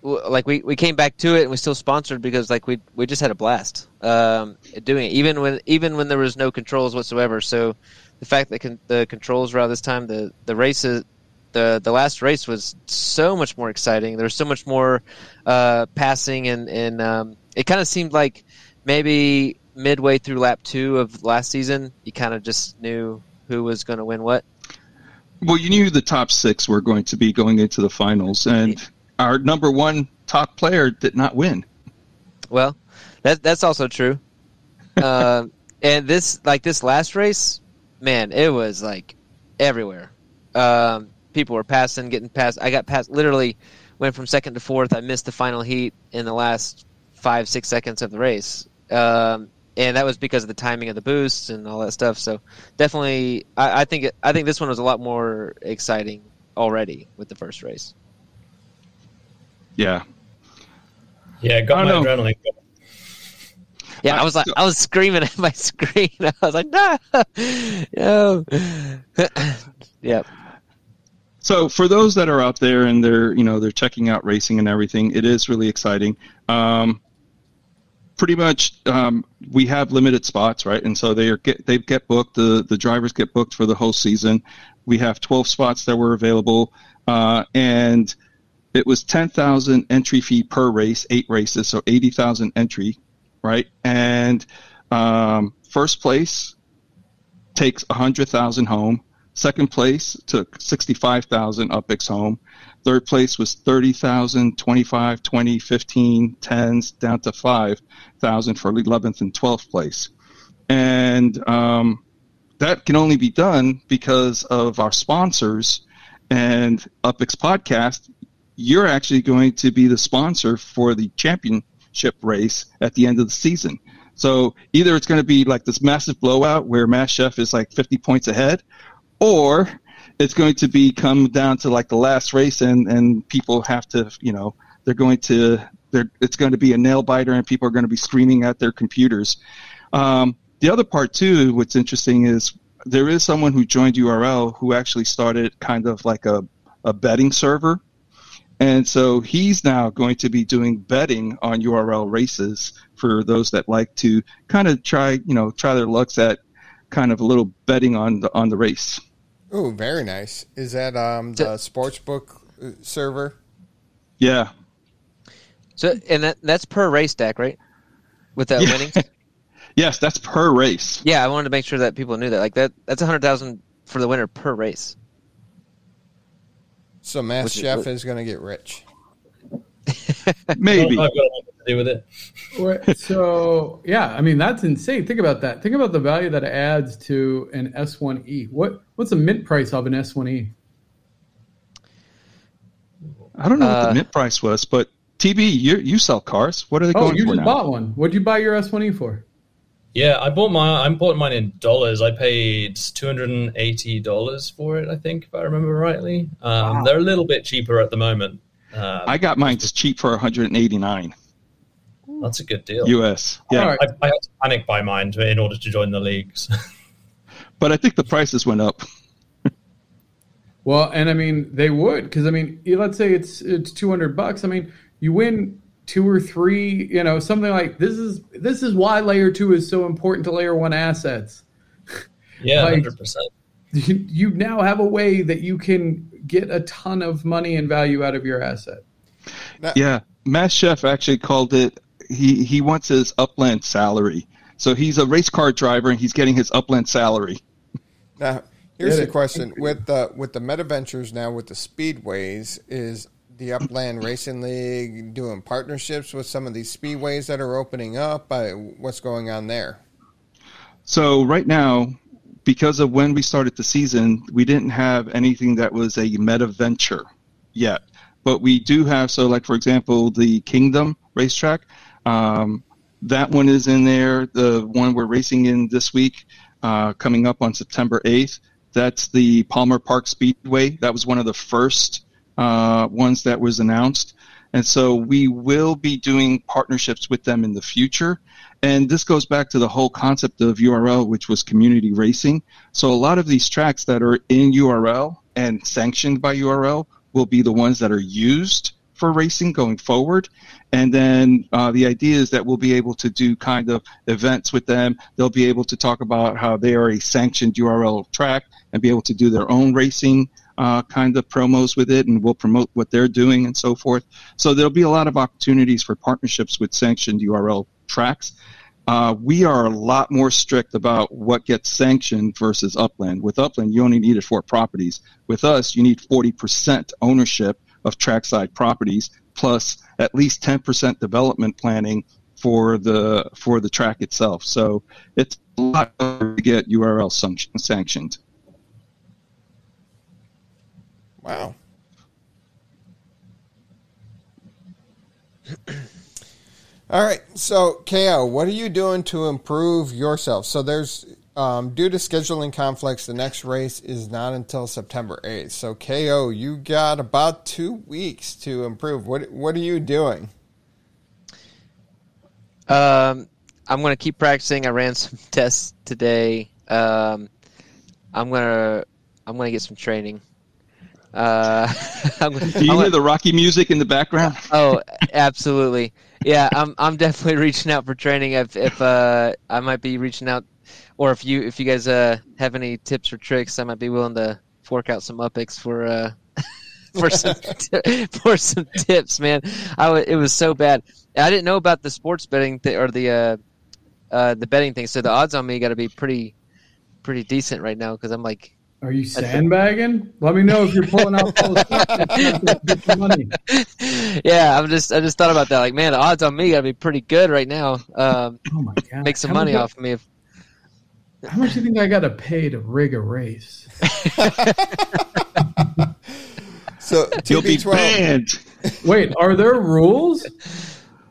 Speaker 6: w- like we, we came back to it and we still sponsored because like we we just had a blast um, doing it even when even when there was no controls whatsoever. So the fact that con- the controls were out this time, the the races. The, the last race was so much more exciting. There was so much more uh, passing, and, and um, it kind of seemed like maybe midway through lap two of last season, you kind of just knew who was going to win what.
Speaker 7: Well, you knew the top six were going to be going into the finals, and our number one top player did not win.
Speaker 6: Well, that that's also true. uh, <laughs> and this like this last race, man, it was like everywhere. Um, people were passing, getting past. I got past. Literally, went from second to fourth. I missed the final heat in the last five six seconds of the race. Um, and that was because of the timing of the boosts and all that stuff. So definitely, I, I think it, I think this one was a lot more exciting already with the first race.
Speaker 7: Yeah,
Speaker 8: Yeah, got
Speaker 7: I
Speaker 8: my
Speaker 7: know.
Speaker 8: adrenaline.
Speaker 6: Yeah, I was like, I was screaming at <laughs> my screen. <laughs> I was like, no, <laughs> no. <clears throat> yep.
Speaker 7: So for those that are out there and they're you know they're checking out racing and everything, it is really exciting. Um, pretty much, um, we have limited spots, right? And so they are get they get booked. The the drivers get booked for the whole season. We have 12 spots that were available, uh, and it was 10,000 entry fee per race, eight races, so 80,000 entry, right? And um, first place takes 100,000 home. Second place took 65,000 UpX home. Third place was 30,000, 25, 20, 15, 10s, down to 5,000 for 11th and 12th place. And um, that can only be done because of our sponsors and UpX Podcast. You're actually going to be the sponsor for the championship race at the end of the season. So either it's going to be like this massive blowout where Mass Chef is like 50 points ahead, or it's going to be come down to like the last race and and people have to you know they're going to they're it's going to be a nail biter and people are going to be screaming at their computers. Um, the other part too what's interesting is there is someone who joined url who actually started kind of like a, a betting server. And so he's now going to be doing betting on url races for those that like to kind of try you know try their lucks at kind of a little betting on the on the race
Speaker 2: Oh, very nice. Is that um, the sportsbook uh, server?
Speaker 7: yeah
Speaker 6: So and that that's per race stack, right? With that
Speaker 7: Yeah.
Speaker 6: winnings. <laughs>
Speaker 7: Yes, that's per race.
Speaker 6: Yeah, I wanted to make sure that people knew that. Like that, that's a hundred thousand for the winner per race.
Speaker 2: So Mass
Speaker 6: Which
Speaker 2: Chef is going to get rich.
Speaker 7: Maybe.
Speaker 8: I've got nothing to do with it.
Speaker 3: So yeah, I mean that's insane. Think about that. Think about the value that it adds to an S1E. What what's the mint price of an S1E?
Speaker 7: I don't know what
Speaker 6: Uh,
Speaker 7: the mint price was, but TB, you you sell cars. What are they
Speaker 3: Oh,
Speaker 7: going
Speaker 3: you
Speaker 7: for
Speaker 3: just
Speaker 7: now?
Speaker 3: bought one. What'd you buy your S1E for?
Speaker 8: Yeah, I bought my I bought mine in dollars. I paid two hundred and eighty dollars for it. I think, if I remember rightly. Um, They're a little bit cheaper at the moment. Um,
Speaker 7: I got mine just cheap for 189
Speaker 8: that's a good deal.
Speaker 7: US. Yeah,
Speaker 3: All right.
Speaker 8: I, I had to panic buy mine to, in order to join the leagues. <laughs>
Speaker 7: but I think the prices went up. <laughs>
Speaker 3: Well, and I mean they would because I mean let's say it's it's two hundred bucks. I mean you win two or three, you know, something like this is this is why layer two is so important to layer one assets. <laughs>
Speaker 8: yeah,
Speaker 3: Like-
Speaker 8: hundred percent.
Speaker 3: You, you now have a way that you can get a ton of money and value out of your asset.
Speaker 7: Yeah, Mass Chef actually called it. He he wants his upland salary. So he's a race car driver and he's getting his upland salary.
Speaker 2: Now, Here's the question with the with the Meta Ventures now with the speedways is the Upland Racing League doing partnerships with some of these speedways that are opening up? Uh, what's going on there?
Speaker 7: So right now, because of when we started the season, we didn't have anything that was a meta venture yet. But we do have so like for example the Kingdom racetrack, um, that one is in there. The one we're racing in this week, uh, coming up on September eighth. That's the Palmer Park Speedway. That was one of the first uh, ones that was announced. And so we will be doing partnerships with them in the future. And this goes back to the whole concept of URL, which was community racing. So a lot of these tracks that are in URL and sanctioned by URL will be the ones that are used for racing going forward. And then uh, the idea is that we'll be able to do kind of events with them. They'll be able to talk about how they are a sanctioned URL track and be able to do their own racing uh, kind of promos with it, and we'll promote what they're doing and so forth. So there'll be a lot of opportunities for partnerships with sanctioned URL tracks. Uh, we are a lot more strict about what gets sanctioned versus Upland. With Upland, you only needed four properties. With us, you need 40% ownership of trackside properties plus at least 10% development planning for the for the track itself. So it's a lot harder to get URL sanction- sanctioned.
Speaker 2: Wow. <clears throat> All right. So, KO, what are you doing to improve yourself? So, there's um, due to scheduling conflicts, the next race is not until September 8th. So, KO, you got about two weeks to improve. What What are you doing?
Speaker 6: Um, I'm gonna keep practicing. I ran some <laughs> tests today. Um, I'm gonna I'm gonna get some training. Uh, <laughs> I'm,
Speaker 7: Do you
Speaker 6: I'm
Speaker 7: hear
Speaker 6: gonna-
Speaker 7: the Rocky music in the background? <laughs>
Speaker 6: oh, absolutely. Yeah, I'm I'm definitely reaching out for training. If if uh, I might be reaching out, or if you if you guys uh have any tips or tricks, I might be willing to fork out some UpX for uh <laughs> for some <laughs> for some tips, man. I w- it was so bad. I didn't know about the sports betting th- or the uh, uh, the betting thing. So the odds on me got to be pretty pretty decent right now because I'm like
Speaker 3: Are you sandbagging? Let me know if you're pulling out full of stuff. <laughs> Get some money.
Speaker 6: yeah, I'm just I just thought about that. Like, man, the odds on me gotta be pretty good right now. Um,
Speaker 3: Oh my god!
Speaker 6: make some
Speaker 3: How
Speaker 6: money off of me. If,
Speaker 3: How much do you think I got to pay to rig a race? <laughs>
Speaker 2: So, <laughs>
Speaker 7: You'll be
Speaker 2: TB12.
Speaker 7: banned.
Speaker 3: Wait, are there rules?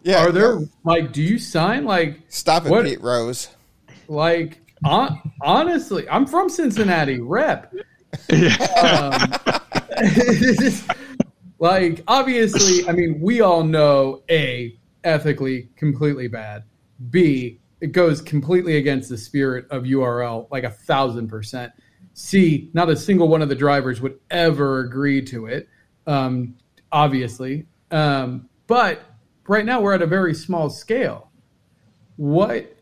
Speaker 2: Yeah.
Speaker 3: Are there like? Do you sign like
Speaker 2: Stop it,
Speaker 3: What-
Speaker 2: Pete Rose.
Speaker 3: like? On, honestly, I'm from Cincinnati. Rep. um, <laughs> like obviously, I mean, we all know a ethically completely bad. B it goes completely against the spirit of URL, like a thousand percent. C not a single one of the drivers would ever agree to it. Um, obviously, um, but right now we're at a very small scale. What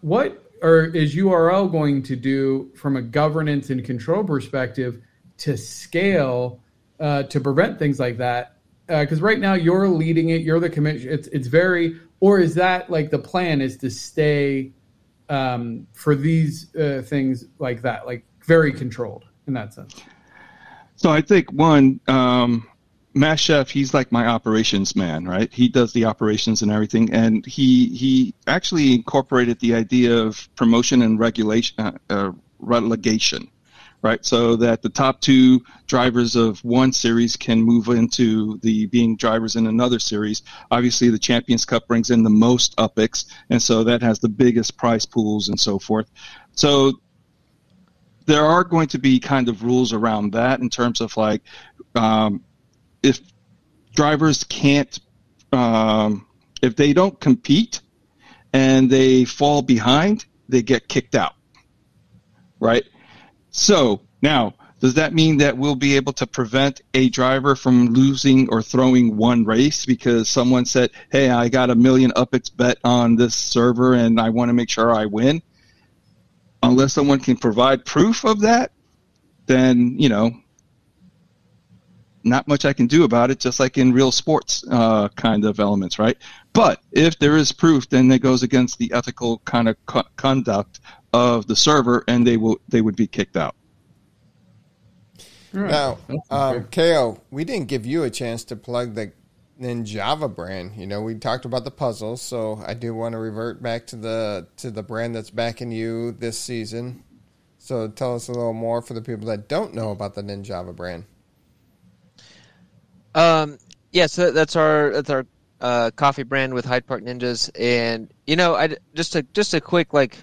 Speaker 3: what or is URL going to do from a governance and control perspective to scale uh, to prevent things like that? Because right now you're leading it, you're the commission. It's it's very, or is that like the plan is to stay um, for these uh, things like that, like very controlled in that sense?
Speaker 7: So I think one, um, Chef, he's like my operations man, right? He does the operations and everything, and he he actually incorporated the idea of promotion and regulation, uh, uh, relegation, right? So that the top two drivers of one series can move into the being drivers in another series. Obviously, the Champions Cup brings in the most UpX, and so that has the biggest prize pools and so forth. So there are going to be kind of rules around that in terms of like um, if drivers can't um, if they don't compete and they fall behind they get kicked out right so now does that mean that we'll be able to prevent a driver from losing or throwing one race because someone said hey i got a million UpX bet on this server and i want to make sure i win unless someone can provide proof of that, then you know, not much I can do about it. Just like in real sports uh, kind of elements, right? But if there is proof, then it goes against the ethical kind of co- conduct of the server, and they will they would be kicked out.
Speaker 3: All right.
Speaker 2: Now,
Speaker 3: That's
Speaker 2: um. KO, we didn't give you a chance to plug the Ninjava brand. You know, we talked about the puzzles, so I do want to revert back to the to the brand that's backing you this season. So tell us a little more for the people that don't know about the Ninjava brand.
Speaker 6: Um, yeah, so that's our that's our uh, coffee brand with Hyde Park Ninjas, and you know, I just a just a quick like,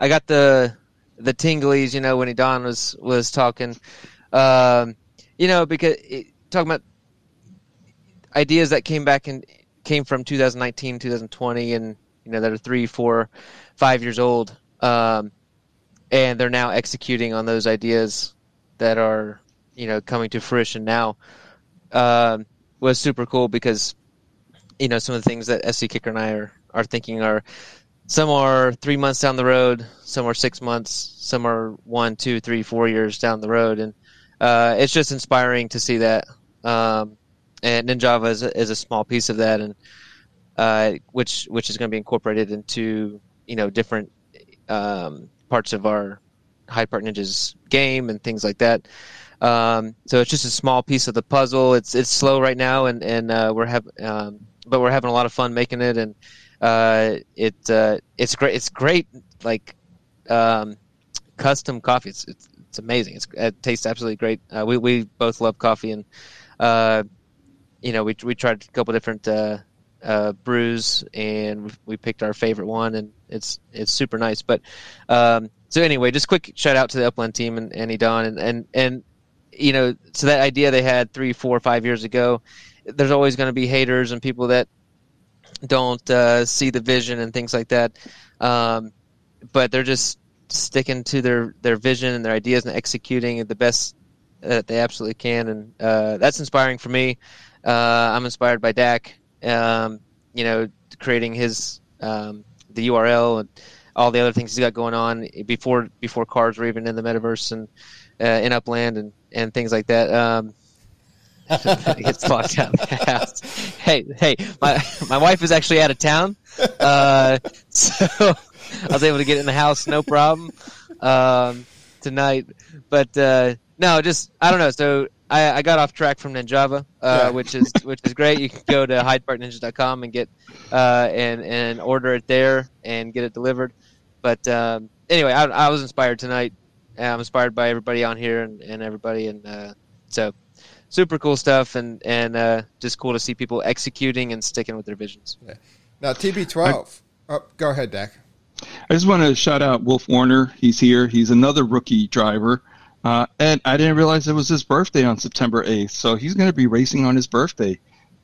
Speaker 6: I got the the tinglies, you know, when Don was was talking, um, you know, because it, talking about ideas that came back and came from 2019, 2020, and you know that are three, four, five years old, um, and they're now executing on those ideas that are you know coming to fruition now um, was super cool because you know some of the things that SC Kicker and I are are thinking are some are three months down the road, some are six months, some are one, two, three, four years down the road, and uh, it's just inspiring to see that. Um, and Ninjava is a, is a small piece of that, and uh, which which is going to be incorporated into you know different um, parts of our Hyde Park Ninjas game and things like that. Um, so it's just a small piece of the puzzle. It's it's slow right now, and and uh, we're having um, but we're having a lot of fun making it, and uh, it uh, it's great. It's great, like um, custom coffee. It's, it's it's amazing. It's, it tastes absolutely great. Uh, we we both love coffee, and uh, you know we we tried a couple different uh, brews, and we, we picked our favorite one, and it's it's super nice. But um, so anyway, just quick shout out to the Upland team and Annie Don, and and and you know, so that idea they had three, four, five years ago, there's always going to be haters and people that don't uh, see the vision and things like that. Um, but they're just sticking to their, their vision and their ideas and executing the best that they absolutely can. And uh, that's inspiring for me. Uh, I'm inspired by Dak, um, you know, creating his um, the URL and all the other things he's got going on before before cars were even in the metaverse and uh, in Upland and, and things like that. Um, gets locked out of the house. Hey, hey, my my wife is actually out of town, uh, so I was able to get in the house no problem um, tonight. But uh, no, just I don't know. So I, I got off track from Ninjava, uh,
Speaker 2: Yeah.
Speaker 6: which is which is great. You can go to hydeparkninjas.com and get uh, and and order it there and get it delivered. But um, anyway, I, I was inspired tonight. I'm inspired by everybody on here and, and everybody, and uh, so super cool stuff, and and uh, just cool to see people executing and sticking with their visions.
Speaker 2: Now TB12. oh, go ahead, Dak.
Speaker 7: I just want to shout out Wolf Warner. He's here. He's another rookie driver. Uh, and I didn't realize it was his birthday on September 8th. So he's going to be racing on his birthday.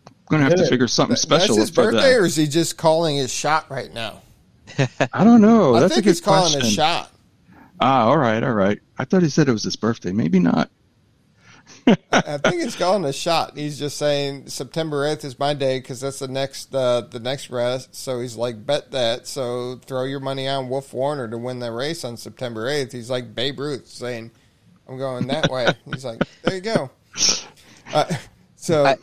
Speaker 7: I'm going to have to figure something special
Speaker 2: That's his
Speaker 7: for
Speaker 2: birthday,
Speaker 7: that.
Speaker 2: or is he just calling his shot right now? <laughs>
Speaker 7: I don't know.
Speaker 2: I
Speaker 7: That's
Speaker 2: think
Speaker 7: a good
Speaker 2: he's calling
Speaker 7: question.
Speaker 2: his shot.
Speaker 7: Ah, all right, all right. I thought he said it was his birthday. Maybe not.
Speaker 2: I think he's calling a shot. He's just saying September eighth is my day because that's the next uh, the next race. So he's like, bet that. So throw your money on Wolf Warner to win the race on September eighth. He's like Babe Ruth saying, "I'm going that way." He's like, there you go. Uh, so
Speaker 6: I-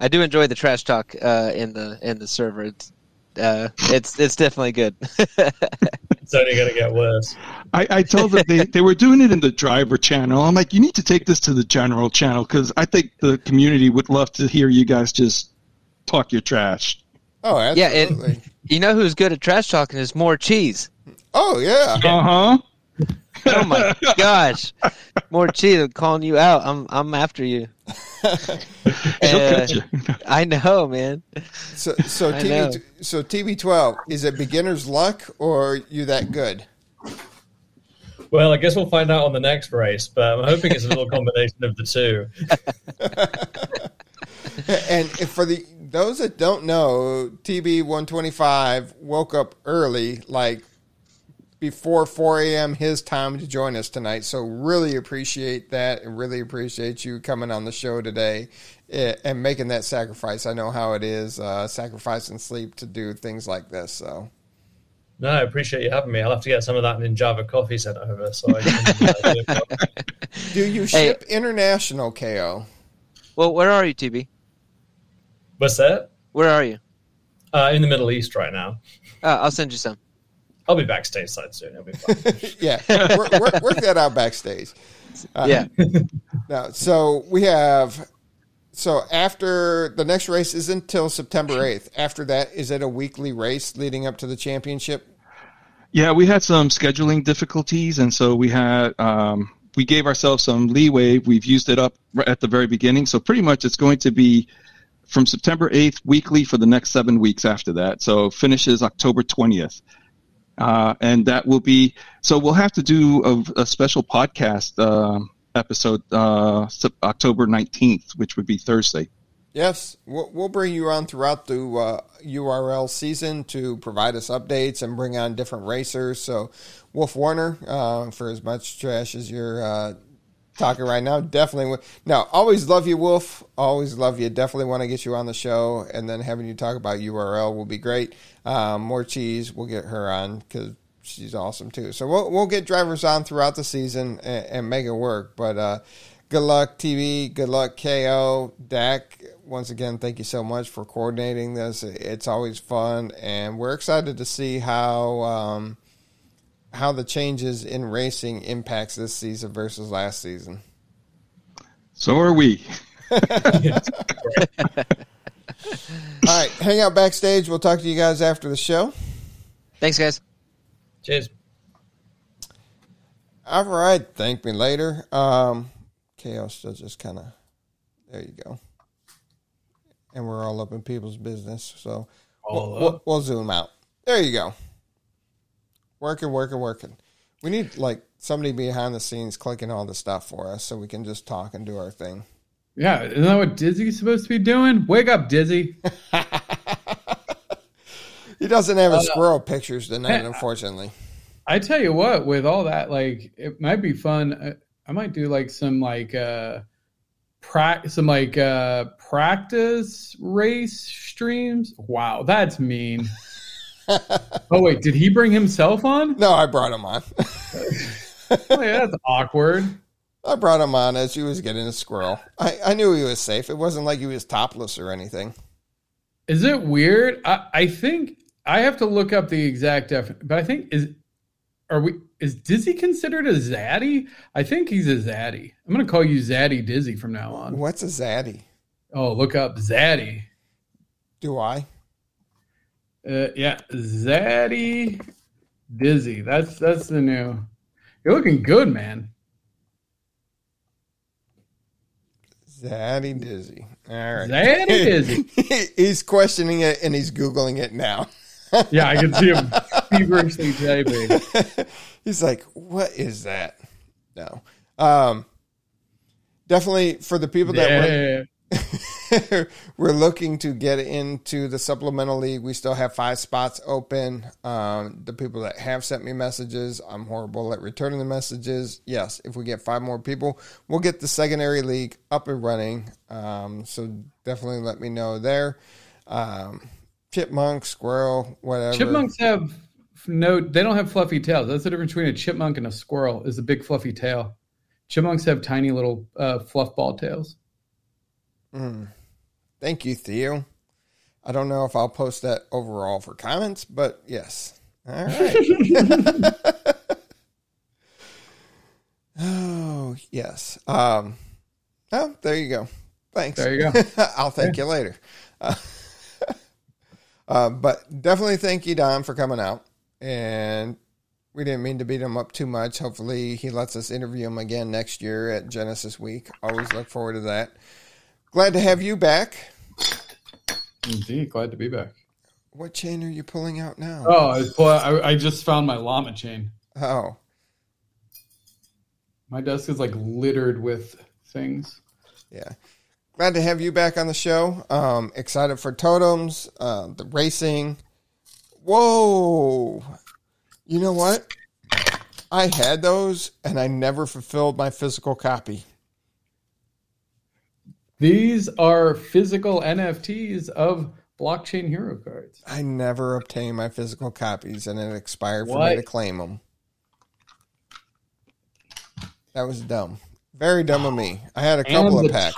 Speaker 6: I do enjoy the trash talk uh, in the in the server. It's uh, it's it's definitely good. <laughs>
Speaker 8: It's only going to get worse.
Speaker 7: I, I told them they, they were doing it in the driver channel. I'm like, you need to take this to the general channel because I think the community would love to hear you guys just talk your trash.
Speaker 2: oh,
Speaker 6: yeah,
Speaker 2: absolutely.
Speaker 6: and you know who's good at trash talking is more cheese.
Speaker 2: oh yeah.
Speaker 7: Uh huh.
Speaker 6: Oh my gosh, more cheese! I'm calling you out. I'm I'm after you. <laughs> Uh. <laughs> I know, man.
Speaker 2: So so
Speaker 6: I know.
Speaker 2: TB so TB twelve is it beginner's luck or you that good?
Speaker 8: Well, I guess we'll find out on the next race, but I'm hoping it's a little <laughs> combination of the two.
Speaker 2: And if for the those that don't know, TB one twenty five woke up early, like before four a.m. his time to join us tonight. So really appreciate that, and really appreciate you coming on the show today eh, and making that sacrifice. I know how it is, uh, sacrificing sleep to do things like this. So
Speaker 8: No, I appreciate you having me. I'll have to get some of that Ninjava coffee sent over. So I can, uh, <laughs> do
Speaker 2: you ship international KO?
Speaker 6: Well, where are you, TB?
Speaker 8: What's that?
Speaker 6: Where are you?
Speaker 8: Uh, in the Middle East right now.
Speaker 6: Uh, I'll send you some.
Speaker 8: I'll be backstage side soon. It'll be fun. <laughs>
Speaker 2: yeah, work, work, work that out backstage. Uh,
Speaker 6: yeah. <laughs>
Speaker 2: No, so we have. So after the next race is until September eighth. After that, is it a weekly race leading up to the championship?
Speaker 7: Yeah, we had some scheduling difficulties, and so we had um, we gave ourselves some leeway. We've used it up at the very beginning, so pretty much it's going to be from September 8th weekly for the next seven weeks after that. So finishes October 20th. Uh, and that will be so we'll have to do a, a special podcast uh, episode uh, October 19th, which would be Thursday.
Speaker 2: Yes, we'll, bring you on throughout the uh, URL season to provide us updates and bring on different racers. So, Wolf Warner, uh, for as much trash as you're uh, talking right now, definitely. Now, always love you, Wolf. Always love you. Definitely want to get you on the show, and then having you talk about URL will be great. Um, more cheese, we'll get her on because she's awesome too. So we'll we'll get drivers on throughout the season and, and make it work. But uh, good luck, TV. Good luck, KO. Dak once again, thank you so much for coordinating this. It's always fun, and we're excited to see how um, how the changes in racing impacts this season versus last season.
Speaker 7: So are we. <laughs> <laughs>
Speaker 2: All right, hang out backstage. We'll talk to you guys after the show.
Speaker 6: Thanks, guys.
Speaker 8: Cheers.
Speaker 2: All right, thank me later. Um, chaos still just kind of there. You go and we're all up in people's business. So we'll, we'll, we'll, zoom out. There you go. Working, working, working. We need like somebody behind the scenes clicking all the stuff for us so we can just talk and do our thing.
Speaker 3: Yeah, isn't that what Dizzy's supposed to be doing? Wake up, Dizzy. <laughs>
Speaker 2: he doesn't have his uh, squirrel pictures tonight, <laughs> unfortunately.
Speaker 3: I tell you what, with all that, like it might be fun. I might do like some like uh pra- some like uh practice race streams. Wow, that's mean. <laughs> oh wait, did he bring himself on?
Speaker 2: No, I brought him on. <laughs>
Speaker 3: oh, yeah, that's awkward.
Speaker 2: I brought him on as he was getting a squirrel. I, I knew he was safe. It wasn't like he was topless or anything.
Speaker 3: Is it weird? I, I think I have to look up the exact definition, but I think is are we is Dizzy considered a zaddy? I think he's a zaddy. I'm gonna call you Zaddy Dizzy from now on.
Speaker 2: What's a zaddy?
Speaker 3: Oh, look up Zaddy.
Speaker 2: Do I?
Speaker 3: Uh, yeah, Zaddy Dizzy. That's that's the new. You're looking good, man.
Speaker 2: Zaddy Dizzy. All right.
Speaker 3: Zaddy Dizzy. <laughs>
Speaker 2: he's questioning it and he's googling it now. <laughs>
Speaker 3: yeah, I can see him <laughs> feverishly typing.
Speaker 2: He's like, "What is that?" No, um, definitely for the people that
Speaker 3: yeah. <laughs>
Speaker 2: we're looking to get into the supplemental league. We still have five spots open. Um, the people that have sent me messages, I'm horrible at returning the messages. Yes, if we get five more people, we'll get the secondary league up and running. Um, so definitely let me know there. Um, chipmunk, squirrel, whatever.
Speaker 3: Chipmunks have no, they don't have fluffy tails. That's the difference between a chipmunk and a squirrel. Is a big fluffy tail. Chipmunks have tiny little uh, fluff ball tails.
Speaker 2: Mm. Thank you, Theo. I don't know if I'll post that overall for comments, but yes. All right. <laughs> oh yes. Um. Oh, there you go. Thanks.
Speaker 3: There you go. <laughs>
Speaker 2: I'll thank yeah. you later. Uh, uh, but definitely thank you, Don, for coming out. And we didn't mean to beat him up too much. Hopefully, he lets us interview him again next year at Genesis Week. Always look forward to that. Glad to have you back.
Speaker 3: Indeed, glad to be back.
Speaker 2: What chain are you pulling out now?
Speaker 3: Oh, I, I just found my llama chain.
Speaker 2: Oh.
Speaker 3: My desk is like littered with things.
Speaker 2: Yeah glad to have you back on the show. Um, excited for totems, uh, the racing. Whoa! You know what? I had those and I never fulfilled my physical copy.
Speaker 3: These are physical NFTs of blockchain hero cards.
Speaker 2: I never obtained my physical copies and it expired for what? me to claim them. That was dumb. Very dumb of me. I had a couple of packs.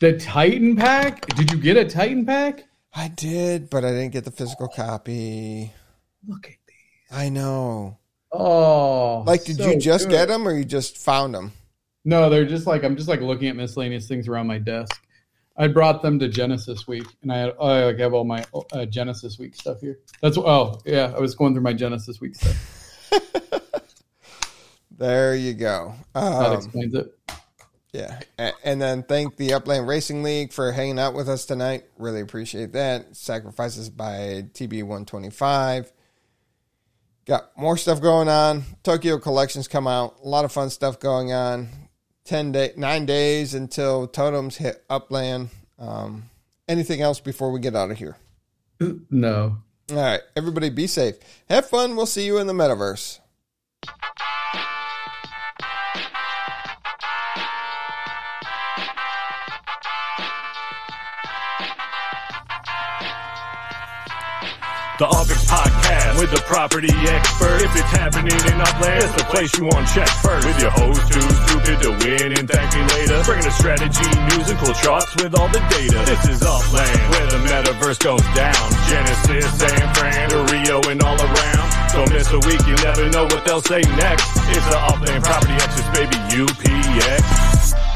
Speaker 3: The Titan pack? Did you get a Titan pack?
Speaker 2: I did, but I didn't get the physical copy.
Speaker 3: Look at these.
Speaker 2: I know.
Speaker 3: Oh,
Speaker 2: Like, did
Speaker 3: so
Speaker 2: you just
Speaker 3: good.
Speaker 2: get them, or you just found them?
Speaker 3: No, they're just like I'm just like looking at miscellaneous things around my desk. I brought them to Genesis Week, and I, had, I like have all my uh, Genesis Week stuff here. That's oh yeah, I was going through my Genesis Week stuff. <laughs>
Speaker 2: There you go.
Speaker 3: That
Speaker 2: Um,
Speaker 3: explains it.
Speaker 2: yeah, and then thank the Upland Racing League for hanging out with us tonight. Really appreciate that. Sacrifices by TB one twenty five. Got more stuff going on. Tokyo collections come out. A lot of fun stuff going on. Ten day, nine days until totems hit Upland. Um, anything else before we get out of here? <clears throat>
Speaker 3: No.
Speaker 2: All right, everybody, be safe. Have fun. We'll see you in the metaverse.
Speaker 1: The UpX Podcast with the property expert. If it's happening in Upland, it's the place you want to check first. With your host who's stupid to win and thank me later. Bringing the strategy, news, and cool charts with all the data. This is Upland, where the metaverse goes down. Genesis, San Fran, to Rio, and all around. Don't miss a week, you never know what they'll say next. It's the Upland Property Xperts, baby, UPX.